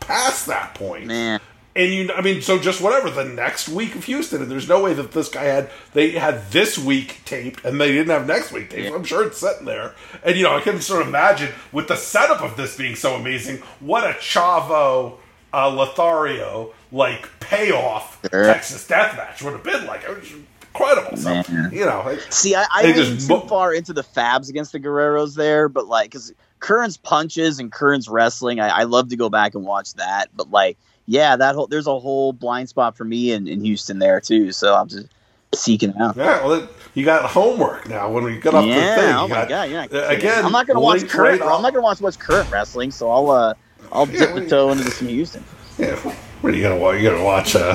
past that point. man. And you, I mean, so just whatever. The next week of Houston, and there's no way that this guy had they had this week taped, and they didn't have next week taped. Yeah. I'm sure it's sitting there, and you know, I can sort of imagine with the setup of this being so amazing, what a Chavo uh, Lothario like payoff Sure. Texas Death Match would have been like. It was incredible. So, Man. you know, See, I, I just too mo- far into the Fabs against the Guerreros there, but like, because Keirn's punches and Keirn's wrestling, I, I love to go back and watch that. But like, yeah, that whole there's a whole blind spot for me in, in Houston there too. So I'm just seeking out. yeah. Well, it, you got homework now when we get off the thing. Yeah, oh my got- god, yeah. uh, again, I'm not gonna watch current. right I'm not gonna watch what's current wrestling. So I'll uh, I'll Yeah, dip the toe into some Houston. Yeah, what are you gonna watch? You gonna watch? Uh,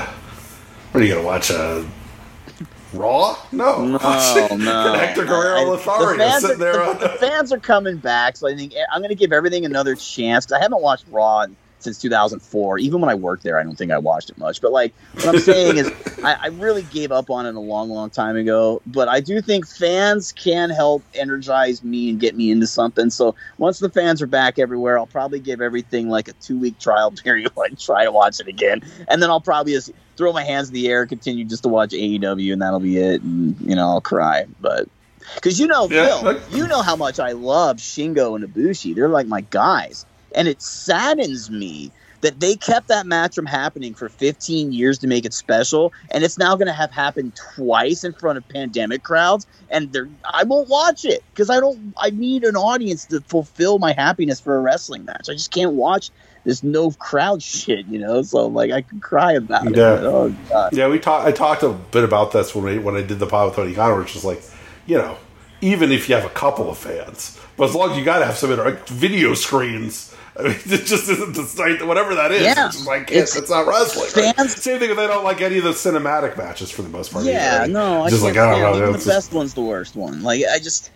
what are you gonna watch? Uh, Raw? No, No, (laughs) no. Hector Guerrero I- Lothario the fans, sitting are, there. the, on the fans are coming back, so I think I'm going to give everything another chance. I haven't watched Raw since 2004. Even when I worked there, I don't think I watched it much. But like what I'm saying is, (laughs) I, I really gave up on it a long, long time ago. But I do think fans can help energize me and get me into something. So once the fans are back everywhere, I'll probably give everything like a two week trial (laughs) period, like try to watch it again, and then I'll probably just throw my hands in the air, continue just to watch AEW, and that'll be it. And you know, I'll cry, but. Because you know, Yeah, Phil, you know how much I love Shingo and Ibushi. They're like my guys, and it saddens me that they kept that match from happening for 15 years to make it special, and it's now going to have happened twice in front of pandemic crowds. And they're, I won't watch it because I don't. I need an audience to fulfill my happiness for a wrestling match. I just can't watch this no crowd (laughs) shit, you know. So I'm like, I could cry about it. Yeah. but, oh god. Yeah, we talked. I talked a bit about this when we when I did the pod with Tony Khan, which is like, you know, even if you have a couple of fans, but as long as you got to have some inter- like, video screens. (laughs) I mean, it just isn't the site, whatever that is. Yeah. It's like It's- it's, not wrestling. right? fans- Same thing if they don't like any of the cinematic matches for the most part. Yeah, either. no, I just like I don't know. Even the best one's the worst one. Like I just,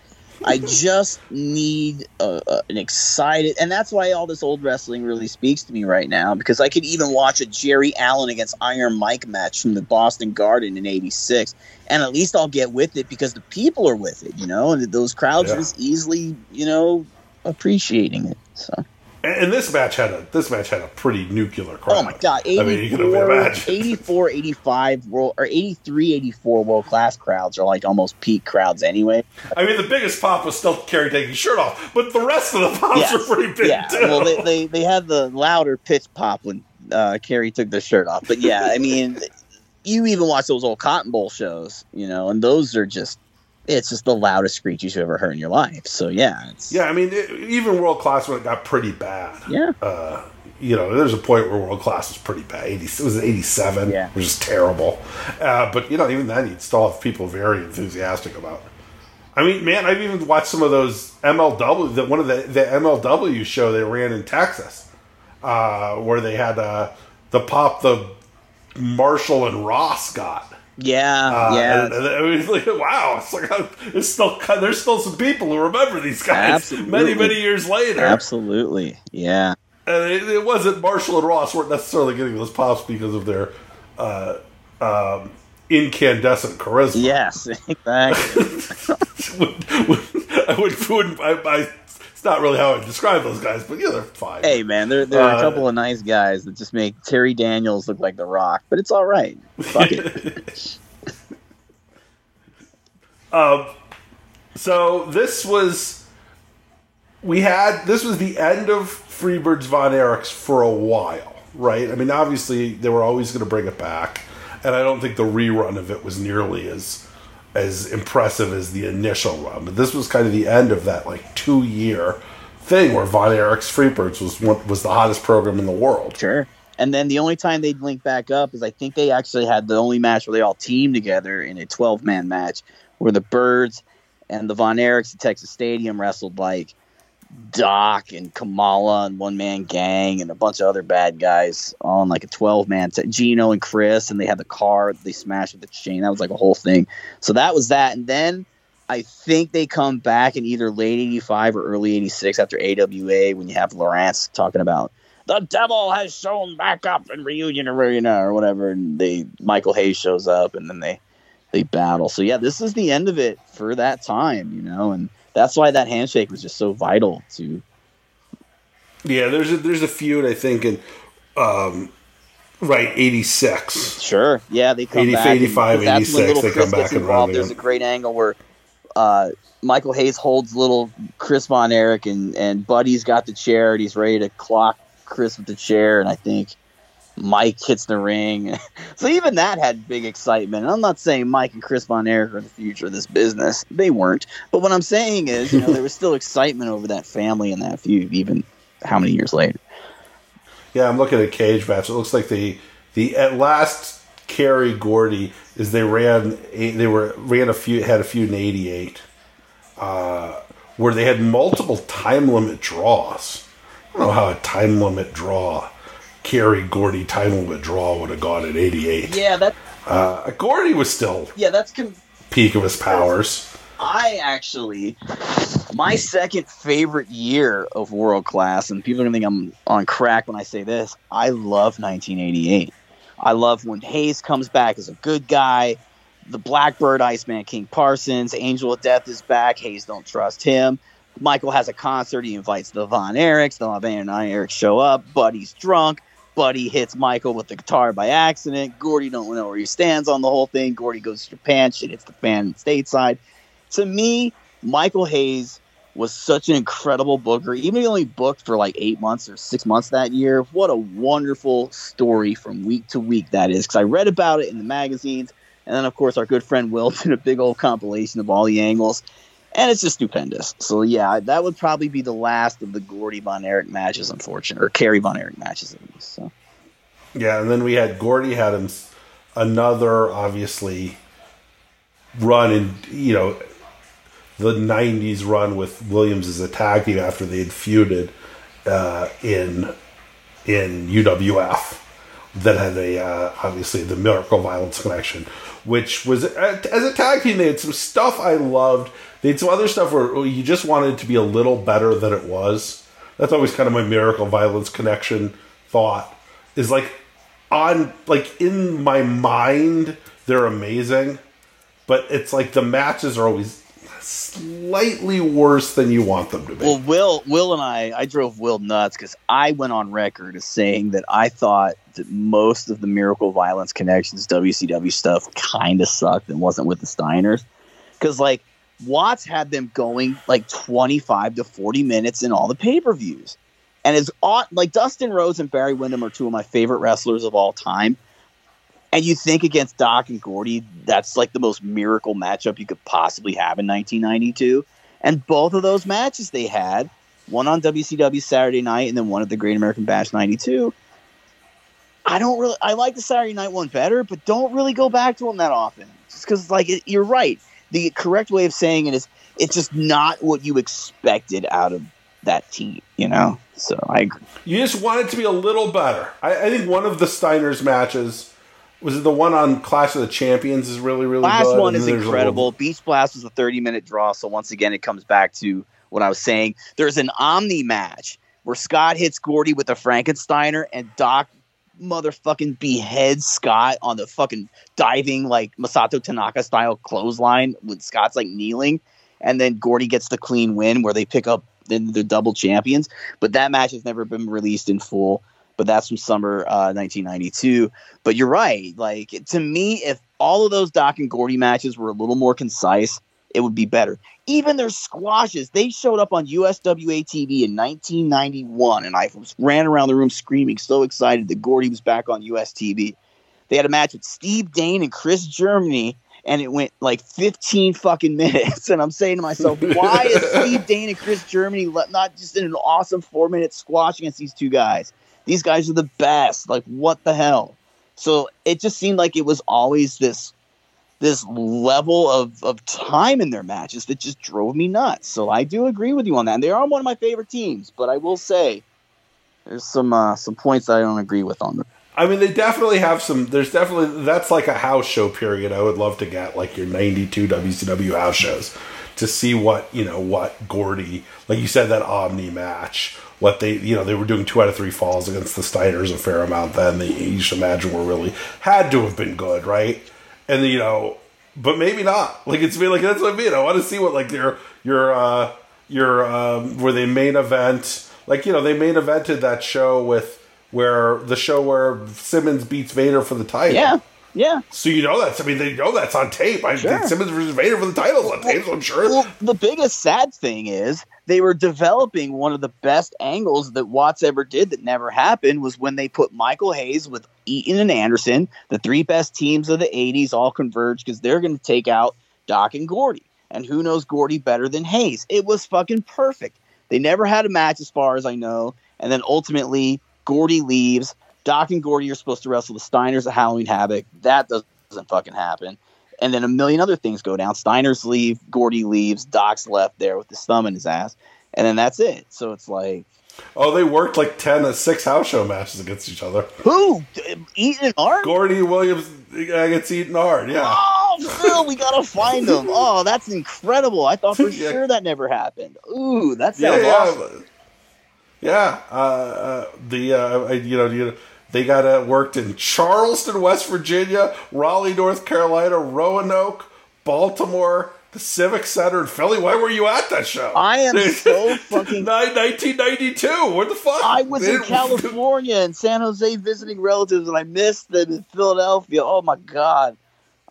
I just need a, a, an excited, and that's why all this old wrestling really speaks to me right now. Because I could even watch a Jerry Allen against Iron Mike match from the Boston Garden in '86, and at least I'll get with it because the people are with it, you know, and those crowds Yeah. are just easily, you know, appreciating it. So And this match had a this match had a pretty nuclear crowd. Oh my god, 84, I mean, you can imagine. 84 85 world or 83 84 world class crowds are like almost peak crowds anyway. I mean, the biggest pop was still Kerry taking his shirt off, but the rest of the pops Yes. were pretty big yeah, too. well they, they they had the louder pitch pop when uh Kerry took the shirt off. But yeah, I mean you even watch those old Cotton Bowl shows, you know, and those are just it's just the loudest screech you've ever heard in your life. So yeah, it's yeah, I mean, it, even world class when it got pretty bad. yeah. Uh, you know, there's a point where world class was pretty bad. 80, it was 87, Yeah. which is terrible. Uh, but, you know, even then, you'd still have people very enthusiastic about it. I mean, man, I've even watched some of those MLW, the, one of the, the MLW show they ran in Texas, uh, where they had uh, the pop the Marshall and Ross got. Yeah, Uh, yeah. and, and I mean, (laughs) like, wow, it's like uh, it's still there's still some people who remember these guys Absolutely. many many years later. Absolutely. Yeah. And it, it wasn't Marshall and Ross weren't necessarily getting those pops because of their uh, um, incandescent charisma. Yes, (laughs) exactly. Would- (laughs) would- I would, wouldn't. I, I, it's not really how I describe those guys, but yeah, they're fine. hey man, there there are Uh, a couple of nice guys that just make Terry Daniels look like the rock, but it's all right. Fuck it. (laughs) Um, so this was we had this was the end of Freebirds Von Erichs for a while, right? I mean, obviously they were always going to bring it back, and I don't think the rerun of it was nearly as as impressive as the initial run. But this was kind of the end of that like two year thing where Von Erichs Freebirds was one, was the hottest program in the world. Sure. And then the only time they'd link back up is I think they actually had the only match where they all teamed together in a 12 man match where the Birds and the Von Erichs at Texas Stadium wrestled like Doc and Kamala and One Man Gang and a bunch of other bad guys on like a 12 man. set. Gino and Chris, and they had the car they smashed with the chain. That was like a whole thing. So that was that. And then I think they come back in either late 85 or early 86 after AWA when you have Lawrence talking about the devil has shown back up in Reunion Arena or whatever, and they Michael Hayes shows up, and then they they battle. So yeah, this is the end of it for that time, you know, and that's why that handshake was just so vital to. Yeah, there's a, there's a feud I think in um, right eighty six. Sure, yeah, they come 80, back. and- 85, 'cause that's when little they Chris come back gets and involved. There's a great angle where uh, Michael Hayes holds little Chris Von Erich, and and Buddy's got the chair, and he's ready to clock Chris with the chair, and I think Mike hits the ring. (laughs) so even that had big excitement. And I'm not saying Mike and Chris Von Erich are the future of this business. They weren't. But what I'm saying is, you know, there was still excitement over that family and that feud, even how many years later. Yeah, I'm looking at cage match. It looks like the the at last Kerry Gordy is they ran they were ran a few had a feud in '88 uh, where they had multiple time limit draws. I don't know how a time limit draw Kerry Gordy time limit draw would have gone at '88. Yeah, that Uh, Gordy was still yeah, that's com- peak of his powers. I actually, my second favorite year of world class, and people are gonna think I'm on crack when I say this. I love 1988. I love when Hayes comes back as a good guy. The Blackbird, Iceman King Parsons, Angel of Death is back. Hayes don't trust him. Michael has a concert. He invites the Von Erichs. The Von Erichs show up. Buddy's drunk. Buddy hits Michael with the guitar by accident. Gordy don't know where he stands on the whole thing. Gordy goes to Japan. Shit hits the fan stateside to me, Michael Hayes was such an incredible booker. Even he only booked for like eight months or six months that year, what a wonderful story from week to week that is. Because I read about it in the magazines, and then of course our good friend Will (laughs) did a big old compilation of all the angles, and it's just stupendous. So yeah, that would probably be the last of the Gordy Von Erich matches, unfortunately, or Kerry Von Erich matches at least. So Yeah, and then we had Gordy had him another obviously run in you know the '90s run with Williams as a tag team after they had feuded uh, in in UWF that had a uh, obviously the Miracle Violence connection, which was uh, as a tag team they had some stuff I loved. They had some other stuff where oh, you just wanted it to be a little better than it was. That's always kind of my Miracle Violence connection thought is like on like in my mind they're amazing but it's like the matches are always slightly worse than you want them to be. Well, Will, Will and I, I drove Will nuts because I went on record as saying that I thought that most of the Miracle Violence Connections WCW stuff kind of sucked and wasn't with the Steiners. Because like Watts had them going like twenty five to forty minutes in all the pay per views, and it's like Dustin Rhodes and Barry Windham are two of my favorite wrestlers of all time. And you think against Doc and Gordy, that's like the most miracle matchup you could possibly have in 1992. And both of those matches they had, one on WCW Saturday night and then one at the Great American Bash 92. I don't really, I like the Saturday night one better, but don't really go back to them that often. Just because, like, you're right. The correct way of saying it is it's just not what you expected out of that team, you know? So I agree. You just want it to be a little better. I, I think one of the Steiners matches was it the one on Clash of the Champions is really really last good. one is incredible. Little... Beach Blast was a 30 minute draw, so once again it comes back to what I was saying. There's an Omni match where Scott hits Gordy with a Frankensteiner and Doc motherfucking beheads Scott on the fucking diving like Masato Tanaka style clothesline when Scott's like kneeling, and then Gordy gets the clean win where they pick up then the double champions. But that match has never been released in full but that's from summer uh, 1992. But you're right. Like to me, if all of those Doc and Gordy matches were a little more concise, it would be better. Even their squashes, they showed up on USWA TV in 1991, and I was ran around the room screaming, so excited that Gordy was back on US TV. They had a match with Steve Dane and Chris Germany, and it went like 15 fucking (laughs) minutes. And I'm saying to myself, (laughs) why is Steve Dane and Chris Germany not just in an awesome four minute squash against these two guys? These guys are the best. Like, what the hell? So it just seemed like it was always this this level of, of time in their matches that just drove me nuts. So I do agree with you on that. And they are one of my favorite teams, but I will say there's some uh, some points I don't agree with on them. I mean, they definitely have some. There's definitely that's like a house show period. I would love to get like your '92 WCW house shows to see what you know what Gordy, like you said, that Omni match what they you know they were doing two out of three falls against the Steiners a fair amount then the you should imagine were really had to have been good right and you know but maybe not. Like it's been like that's what I mean. I want to see what like your your uh your um where they main event? Like you know they main evented that show with where the show where Simmons beats Vader for the title. Yeah yeah. So you know that's I mean they know that's on tape. I sure. Simmons versus Vader for the titles on tape, so I'm sure. Well, the biggest sad thing is they were developing one of the best angles that Watts ever did that never happened was when they put Michael Hayes with Eaton and Anderson, the three best teams of the 80s, all converge because they're going to take out Doc and Gordy. And who knows Gordy better than Hayes? It was fucking perfect. They never had a match as far as I know. And then ultimately, Gordy leaves. Doc and Gordy are supposed to wrestle the Steiners at Halloween Havoc. That doesn't fucking happen. And then a million other things go down. Steiners leave, Gordy leaves, Doc's left there with his thumb in his ass, and then that's it. So it's like, oh, they worked like ten to six house show matches against each other. Who? Eaton Hard? Gordy Williams against Eaton Hard. Yeah. Oh, Phil, we gotta find them. (laughs) Oh, that's incredible. I thought for yeah. sure that never happened. Ooh, that sounds yeah, yeah. awesome. Yeah, uh, uh, the uh, you know you know they got uh, worked in Charleston, West Virginia, Raleigh, North Carolina, Roanoke, Baltimore, the Civic Center in Philly. Why were you at that show? I am (laughs) so fucking. 1992. Where the fuck? I was in California and San Jose visiting relatives, and I missed them in Philadelphia. Oh my god,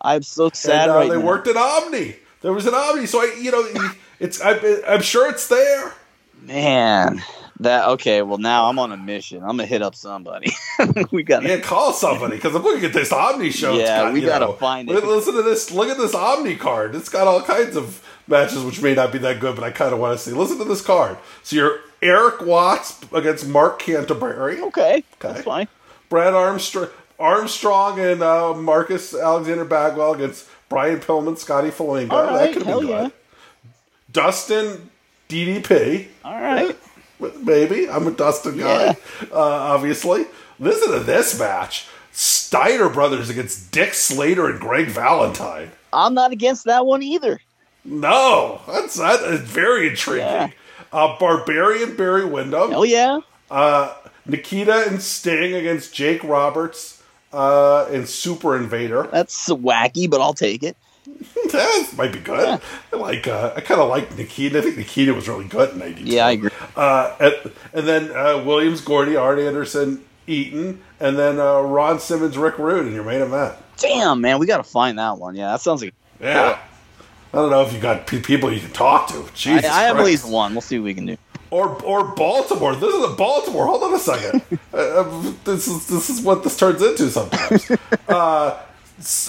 I'm so sad and, uh, right They now. worked at Omni. There was an Omni, so I, you know, (laughs) it's. I, I'm sure it's there. Man, that okay? Well, now I'm on a mission. I'm gonna hit up somebody. (laughs) we got yeah, call somebody because I'm looking at this Omni show. Yeah, got, we gotta know, find it. Listen to this. Look at this Omni card. It's got all kinds of matches which may not be that good, but I kind of want to see. Listen to this card. So you're Eric Watts against Mark Canterbury. Okay, okay, that's fine. Brad Armstrong, Armstrong and uh, Marcus Alexander Bagwell against Brian Pillman, Scotty Flamingo. Right, that could be good. Yeah. Dustin DDP. All right. Maybe. I'm a Dustin guy, yeah. uh, obviously. Listen to this match Steiner brothers against Dick Slater and Greg Valentine. I'm not against that one either. No, that's that is very intriguing. Yeah. Uh, Barbarian Barry Windham. Oh yeah. Uh, Nikita and Sting against Jake Roberts uh, and Super Invader. That's wacky, but I'll take it. (laughs) that might be good. Yeah. I like. Uh, I kind of like Nikita. I think Nikita was really good in '92. Yeah, I agree. Uh, and, and then uh, Williams, Gordy, Arn Anderson, Eaton, and then uh, Ron Simmons, Rick Rude in your main event. Damn, man, we got to find that one. Yeah, that sounds like. Yeah. I don't know if you got pe- people you can talk to. Jesus I, I have at least one. We'll see what we can do. or or Baltimore. This is a Baltimore. Hold on a second. (laughs) uh, uh, this is this is what this turns into sometimes. (laughs)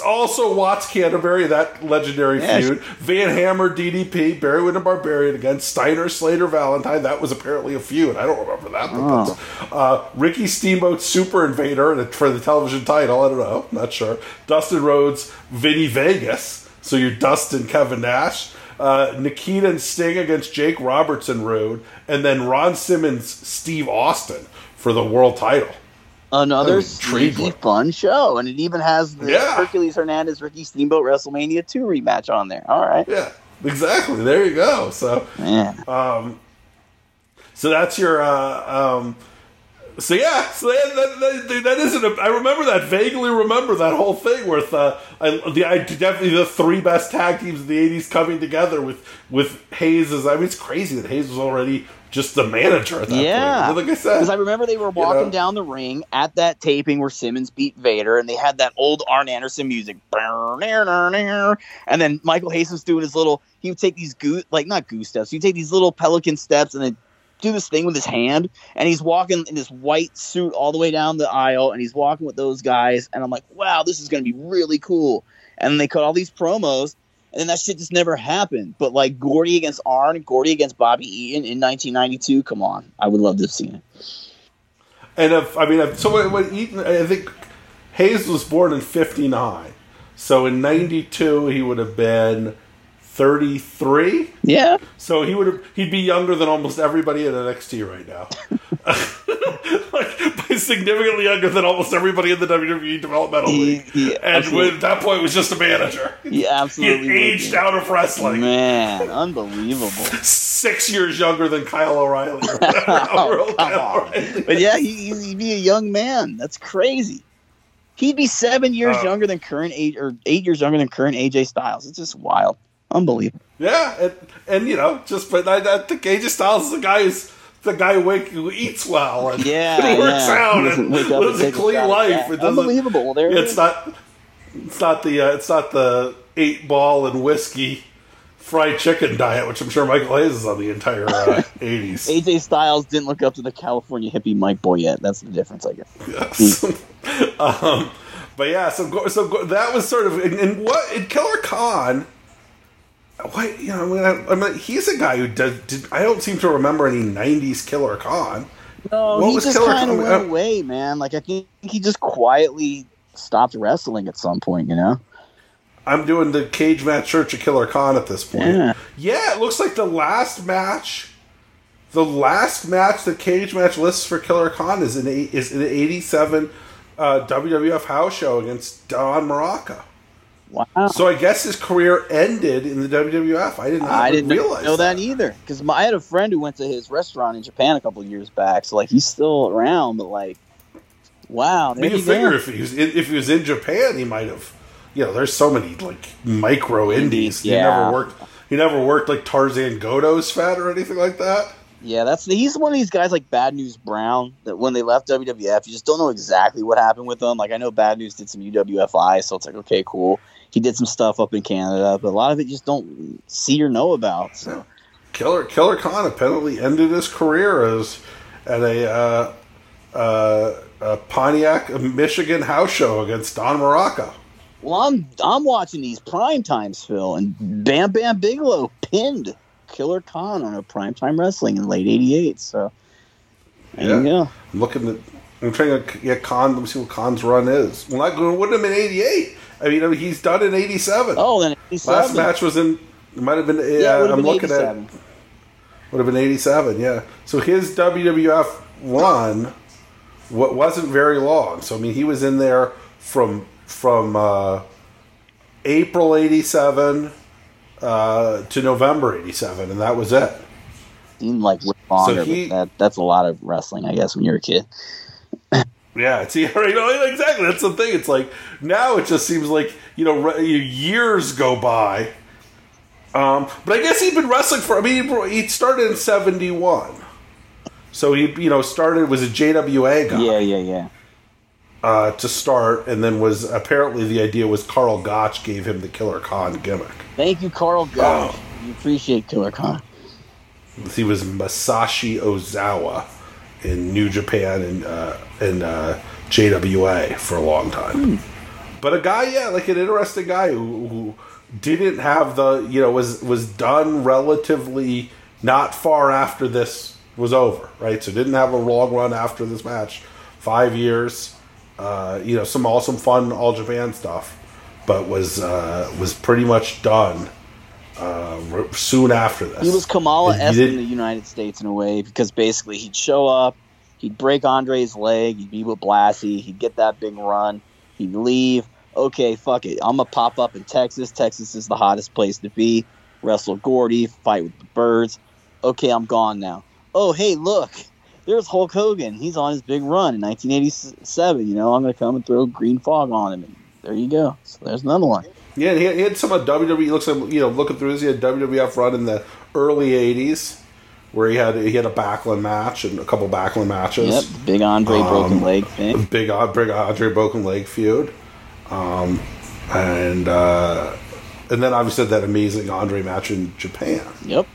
also, Watts Canterbury, that legendary Yeah, feud. Van Hammer, DDP, Barry Windham Barbarian against Steiner, Slater, Valentine. That was apparently a feud. I don't remember that. But Oh. uh, Ricky Steamboat, Super Invader for the television title. I don't know. Not sure. Dustin Rhodes, Vinny Vegas. So you're Dustin, Kevin Nash. Uh, Nikita and Sting against Jake Robertson, Rude, and then Ron Simmons, Steve Austin for the world title. Another sneaky fun show, and it even has the Yeah. Hercules Hernandez Ricky Steamboat WrestleMania 2 rematch on there. All right, Yeah, exactly. There you go. So, man. so that's your. Uh, um, so yeah, so that, that, that, that isn't. A, I remember that vaguely. Remember that whole thing with uh, I, the I, definitely the three best tag teams of the '80s coming together with with Hayes. As I mean, it's crazy that Hayes was already just the manager at that Yeah. point. Like I said, Because I remember they were walking know? down the ring at that taping where Simmons beat Vader, and they had that old Arn Anderson music. And then Michael Hayes was doing his little, he would take these goose, like not goose steps, he'd take these little pelican steps and then do this thing with his hand. And he's walking in this white suit all the way down the aisle, and he's walking with those guys. And I'm like, wow, this is going to be really cool. And then they cut all these promos, and that shit just never happened. But like Gordy against Arn, Gordy against Bobby Eaton in 1992, come on. I would love to have seen it. And if I mean, if, so when, when Eaton, I think Hayes was born in '59, so in '92 he would have been 33. Yeah. So he would have he'd be younger than almost everybody at NXT right now. (laughs) like significantly younger than almost everybody in the WWE developmental He- league. he and absolutely- at that point was just a manager. He He absolutely had aged out of wrestling. Man, unbelievable. (laughs) Six years younger than Kyle O'Reilly. (laughs) or Oh, Kyle. O'Reilly. But yeah, he, he'd be a young man. That's crazy. He'd be seven years Uh, younger than current age, or eight years younger than current AJ Styles. It's just wild, unbelievable. Yeah, and, and you know, just but I, I think AJ Styles is the guy who's the guy who, wake, who eats well and (laughs) Yeah, and works yeah. out and lives a clean life. It. Unbelievable. Well, there It's not. It's not the. Uh, it's not the eight ball and whiskey fried chicken diet, which I'm sure Michael Hayes is on the entire uh, (laughs) 80s. AJ Styles didn't look up to the California hippie Mike Boy yet. That's the difference, I guess. Yes. (laughs) um, but yeah, so go- so go- that was sort of and, and what in Killer Khan. What you know? I mean, I, I mean, he's a guy who does. did. I don't seem to remember any '90s Killer Khan. No, What he was just Killer kind of went uh, away, man. Like I think he just quietly stopped wrestling at some point. You know? I'm doing the cage match Church of Killer Khan at this point. Yeah. Yeah, it looks like the last match, the last match the cage match lists for Killer Khan is in is in the '87 uh, WWF house show against Don Muraco. Wow. So I guess his career ended in the WWF. I didn't. I didn't realize know that, either because I had a friend who went to his restaurant in Japan a couple years back. So like he's still around, but like, wow, I mean, you you figure if he was in, if he was in Japan, he might have. You know, there's so many like micro indies. He Yeah. never worked. He never worked like Tarzan Goto's fat or anything like that. Yeah, that's he's one of these guys like Bad News Brown that when they left WWF, you just don't know exactly what happened with them. Like I know Bad News did some UWFI, so it's like okay, cool. He did some stuff up in Canada, but a lot of it just don't see or know about. So Killer Killer Khan apparently ended his career as at a, uh, uh, a Pontiac, Michigan house show against Don Muraco. well, I'm I'm watching these prime times, Phil, and Bam Bam Bigelow pinned Killer Khan on a primetime wrestling in late '88. So there you Yeah. go. I'm looking at. I'm trying to get Khan. Let me see what Khan's run is. Well, not it wouldn't have been '88. I mean, I mean, he's done in '87. Oh, then Last match was in. It might have been. Yeah, have I'm been looking 87. at. Would have been '87. Yeah. So his WWF run wa- wasn't very long. So I mean, he was in there from from uh, April '87 uh, to November '87, and that was it. seemed like longer. he- but that, that's a lot of wrestling, I guess, when you're a kid. Yeah, it's you know exactly. That's the thing. It's like now it just seems like you know years go by. Um, but I guess he'd been wrestling for. I mean, he started in '71, so he you know started was a JWA guy. Yeah, yeah, yeah. Uh, to start, and then was apparently the idea was Karl Gotch gave him the Killer Khan gimmick. Thank you, Karl Gotch. Oh. You appreciate Killer Khan. He was Masashi Ozawa in New Japan and uh, in uh, JWA for a long time. Hmm. But a guy, yeah, like an interesting guy who, who didn't have the you know was was done relatively not far after this was over, right? So didn't have a long run after this match, five years. Uh, you know, some awesome fun all Japan stuff, but was uh, was pretty much done uh, soon after this. He was Kamala S in the United States in a way because basically he'd show up, he'd break Andre's leg, he'd be with Blassie, he'd get that big run, he'd leave. Okay, fuck it. I'm gonna pop up in Texas. Texas is the hottest place to be. Wrestle Gordy, fight with the birds. Okay, I'm gone now. Oh, hey, look, there's Hulk Hogan. He's on his big run in 1987. You know, I'm gonna come and throw green fog on him, and there you go. So there's another one. Yeah, he had, he had some of WWE. Looks like you know, looking through this, he had WWF run in the early '80s, where he had he had a Backlund match and a couple Backlund matches. Yep, big Andre um, broken leg thing. Big, big Andre broken leg feud, um, and uh, and then obviously that amazing Andre match in Japan. Yep.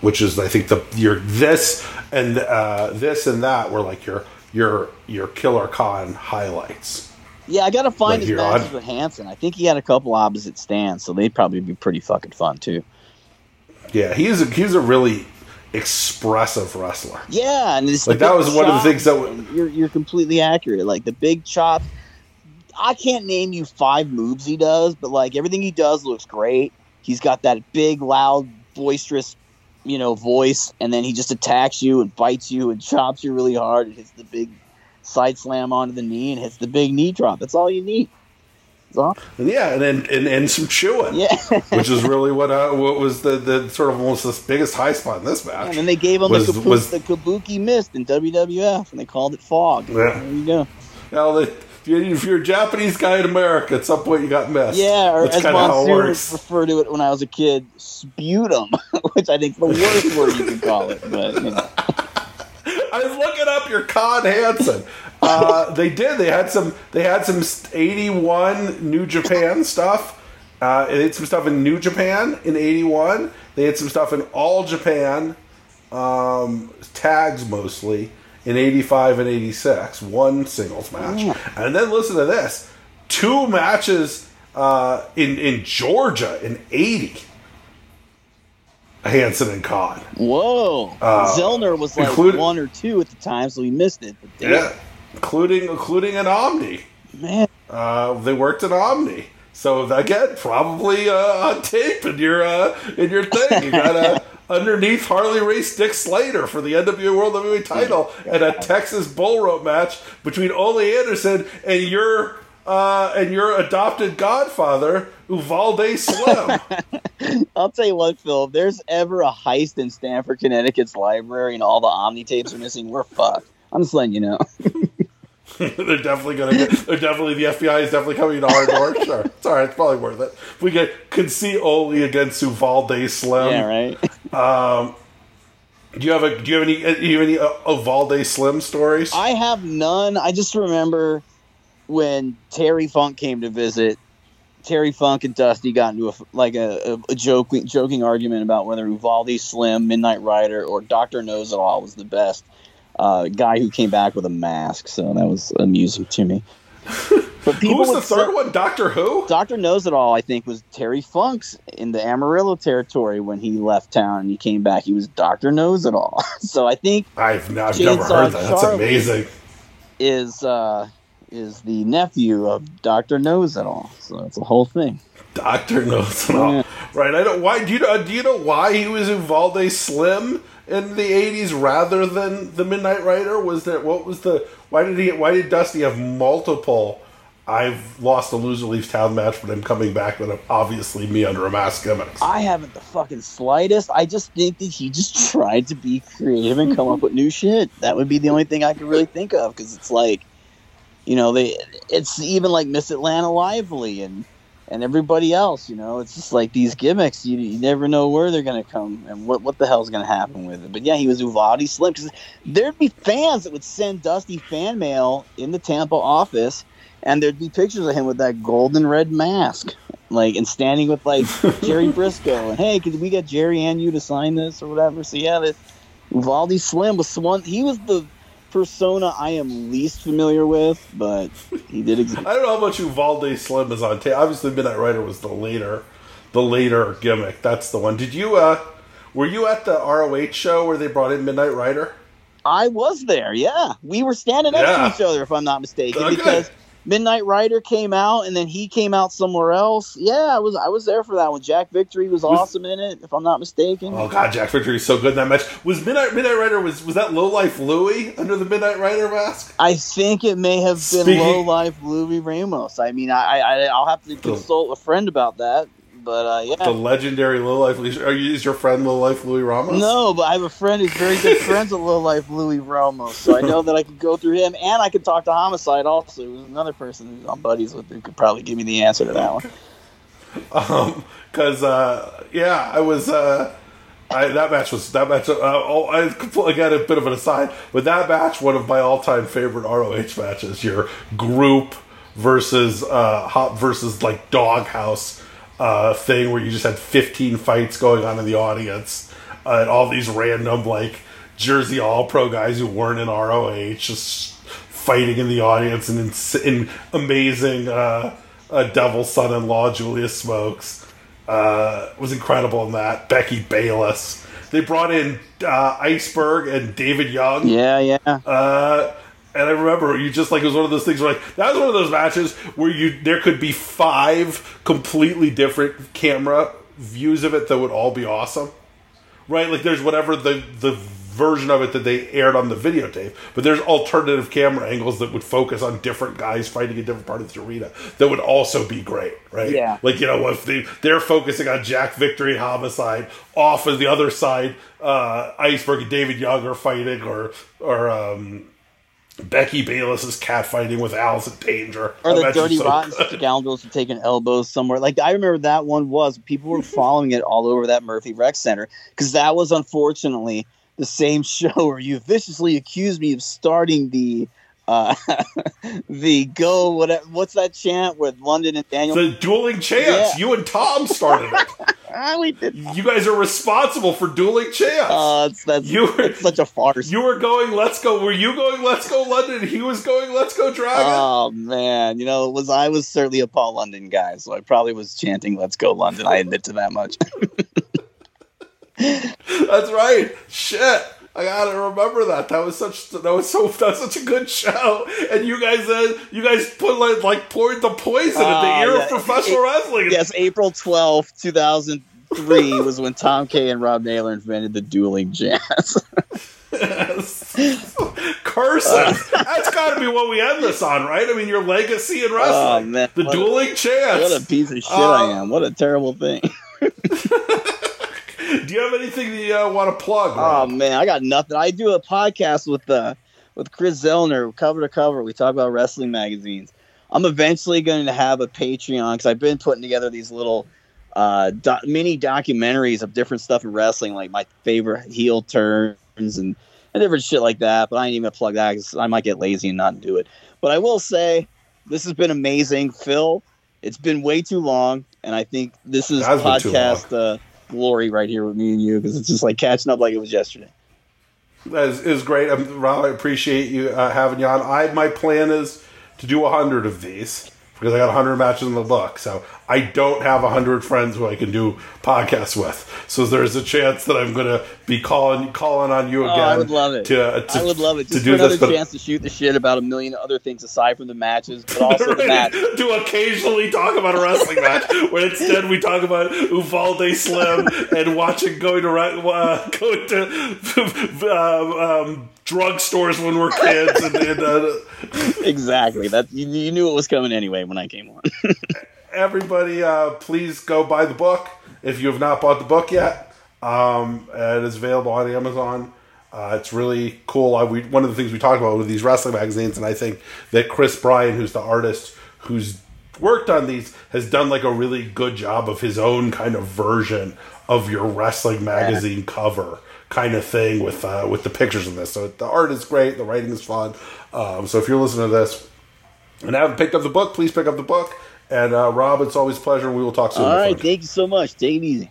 Which is, I think, the your this and uh, this and that were like your your your Killer Khan highlights. Yeah, I gotta find his matches with Hansen. I think he had a couple opposite stands, so they'd probably be pretty fucking fun too. Yeah, he's a, he's a really expressive wrestler. Yeah, and like that was one of the things that w- you're you're completely accurate. Like the big chop. I can't name you five moves he does, but like everything he does looks great. He's got that big, loud, boisterous, you know, voice, and then he just attacks you and bites you and (laughs) chops you really hard and hits the big side slam onto the knee and hits the big knee drop. That's all you need. Yeah, and then and, and some chewing. Yeah, which is really what uh, what was the, the sort of almost the biggest high spot in this match. Yeah, and then they gave him was, the, kabuki, was, the kabuki mist in WWF, and they called it fog. Yeah. There you go. Now the, if you're a Japanese guy in America, at some point you got missed. Yeah, or That's as Monsoon refer to it when I was a kid, sputum, (laughs) which I think is the worst word you could call it. But you know. I was looking up your Khan Hansen. Uh, they did. They had some. They had some '81 New Japan stuff. Uh, they had some stuff in New Japan in '81. They had some stuff in All Japan um, tags mostly in '85 and '86. One singles match, yeah. and then listen to this: two matches uh, in in Georgia in '80. Hansen and Khan. Whoa. Uh, Zellner was like one or two at the time, so he missed it. yeah, including including an Omni. Man, uh, they worked at Omni. So again, probably uh, on tape in your uh, in your thing. You got a (laughs) underneath Harley Race Dick Slater for the NWA World Heavyweight Title and a Texas Bull Rope match between Ole Anderson and your uh, and your adopted godfather Uvalde Slim. (laughs) I'll tell you what, Phil. If there's ever a heist in Stamford, Connecticut's library, and all the Omni tapes are missing, we're fucked. I'm just letting you know. (laughs) they're definitely gonna get. They're definitely the FBI is definitely coming to our door. (laughs) Sure, it's all right. It's probably worth it. If we get can see Ole against Uvalde Slim. Yeah, right. Um, do you have a? Do you have any? Do you have any uh, Uvalde Slim stories? I have none. I just remember when Terry Funk came to visit Terry Funk and Dusty got into a like a, a, a joking joking argument about whether Uvalde Slim, Midnight Rider, or Doctor Knows It All was the best uh, guy who came back with a mask. So that was amusing to me. (laughs) But people who was the third say, one? Doctor Who? Doctor Knows It All. I think was Terry Funk's in the Amarillo territory when he left town and he came back. He was Doctor Knows It All. (laughs) so I think I've, I've never heard that. That's amazing. Is uh, is the nephew of Doctor Knows It All. So it's a whole thing. Doctor Knows It All, yeah. right? I don't. Why do you know? Do you know why he was Uvalde Slim in the '80s rather than the Midnight Rider? Was there what was the why did he why did Dusty have multiple? I've lost a loser leaves town match, but I'm coming back with obviously me under a mask gimmicks. I haven't the fucking slightest. I just think that he just (laughs) tried to be creative and come up with new shit. That would be the only thing I could really think of because it's like, you know, they it's even like Miss Atlanta Lively and and everybody else. You know, it's just like these gimmicks. You, you never know where they're gonna come and what what the hell's gonna happen with it. But yeah, he was Uvalde Slim because there'd be fans that would send Dusty fan mail in the Tampa office and there'd be pictures of him with that golden red mask, like and standing with like (laughs) Jerry Brisco, and hey, could we get Jerry and you to sign this or whatever? So yeah, that Uvalde Slim was one. He was the persona I am least familiar with, but he did (laughs) exist. I don't know how much Uvalde Slim is on tape. Obviously, Midnight Rider was the later, the later gimmick. That's the one. Did you? uh Were you at the ROH show where they brought in Midnight Rider? I was there. Yeah, we were standing next Yeah. to each other, if I'm not mistaken, Okay. because Midnight Rider came out and then he came out somewhere else. Yeah, I was I was there for that one. Jack Victory was Was- awesome in it, if I'm not mistaken. Oh God, Jack Victory is so good in that match. Was Midnight Midnight Rider was was that Low Life Louie under the Midnight Rider mask? I think it may have been Speaking- low life Louis Ramos. I mean, I, I I'll have to consult a friend about that. But uh, yeah, The legendary Low Life. Louie- Are you is your friend Low Life Louis Ramos? no, but I have a friend who's very good friends with low life Louis Ramos, so I know that I could go through him, and I could talk to Homicide also, who's another person who's I'm buddies with who could probably give me the answer to that one. Um, because uh, yeah, I was. Uh, I, that match was that match. Uh, oh, I got a bit of an aside, but that match, one of my all-time favorite ROH matches. Your group versus uh, hot versus like doghouse uh, thing where you just had 15 fights going on in the audience, uh, and all these random like Jersey All Pro guys who weren't in ROH just fighting in the audience and in, in amazing uh, uh, devil son-in-law Julius Smokes uh, was incredible in that. Becky Bayless. They brought in uh, Iceberg and David Young. Yeah, yeah. Uh, and I remember you just like it was one of those things where like that was one of those matches where you there could be five completely different camera views of it that would all be awesome. Right? Like there's whatever the the version of it that they aired on the videotape, but there's alternative camera angles that would focus on different guys fighting a different part of the arena that would also be great, right? Yeah. Like you know if they they're focusing on Jack Victory and Homicide, off of the other side, uh, Iceberg and David Young are fighting, or or um, Becky Bayless is catfighting with Allison Danger. Or the dirty so rotten good. (laughs) scoundrels were taking elbows somewhere. Like I remember that one was people were following it all over that Murphy Rec Center because that was unfortunately the same (laughs) show where you viciously accused me of starting the uh (laughs) the go what what's that chant with London and Daniel. The dueling chants. Yeah. You and Tom started it. (laughs) We did. you guys are responsible for dueling chants. Uh, it's, that's You were- it's such a farce. you were going, let's go. Were you going, let's go London? He was going, let's go Dragon. Oh man, you know, it was I was certainly a Paul London guy, so I probably was chanting "Let's go London." I admit to that much. (laughs) That's right. Shit. I gotta remember that. That was such. That was so. (laughs) That was such a good show. And you guys, uh, you guys put like, like poured the poison in the Ah, ear yeah. of professional wrestling. (laughs) yes, April twelfth, two thousand three was when Tom K and Rob Naylor invented the dueling jazz. Yes. (laughs) Curses. That's got to be what we end this on, right? I mean, your legacy in wrestling. Oh, man. The What a- dueling chants. what a piece of shit Uh, I am! What a terrible thing. Do you have anything that you uh, want to plug? Oh man, I got nothing. I do a podcast with uh with Chris Zellner, cover to cover. We talk about wrestling magazines. I'm eventually going to have a Patreon because I've been putting together these little uh, do- mini documentaries of different stuff in wrestling, like my favorite heel turns and, and different shit like that. But I ain't even gonna plug that because I might get lazy and not do it. But I will say this has been amazing, Phil. It's been way too long, and I think this is It has been too podcast uh, glory right here with me and you because it's just like catching up like it was yesterday. Is great. Um, Rob, I appreciate you uh, having you on. I my plan is to do a hundred of these because I got a hundred matches in the book. So I don't have a hundred friends who I can do podcasts with. So there's a chance that I'm going to be calling calling on you Oh, again. I would love it. To, uh, to, I would love it to do another this, chance to shoot the shit about a million other things aside from the matches, but also the (laughs) match. to occasionally talk about a wrestling match, when instead we talk about Uvalde Slim and watching going to uh, going to (laughs) um, drugstores when we're kids. and, and uh, exactly. That you, you, knew it was coming anyway when I came on. (laughs) everybody, uh, please go buy the book if you have not bought the book yet. Um, it is available on Amazon. Uh, it's really cool. I, we, one of the things we talked about with these wrestling magazines, and I think that Chris Bryan, who's the artist who's worked on these, has done like a really good job of his own kind of version of your wrestling magazine yeah. cover kind of thing with uh, with the pictures in this. So the art is great, the writing is fun. Um, so if you're listening to this and haven't picked up the book, please pick up the book. And uh, Rob, it's always a pleasure. We will talk soon. All right, thank you so much. Take it easy.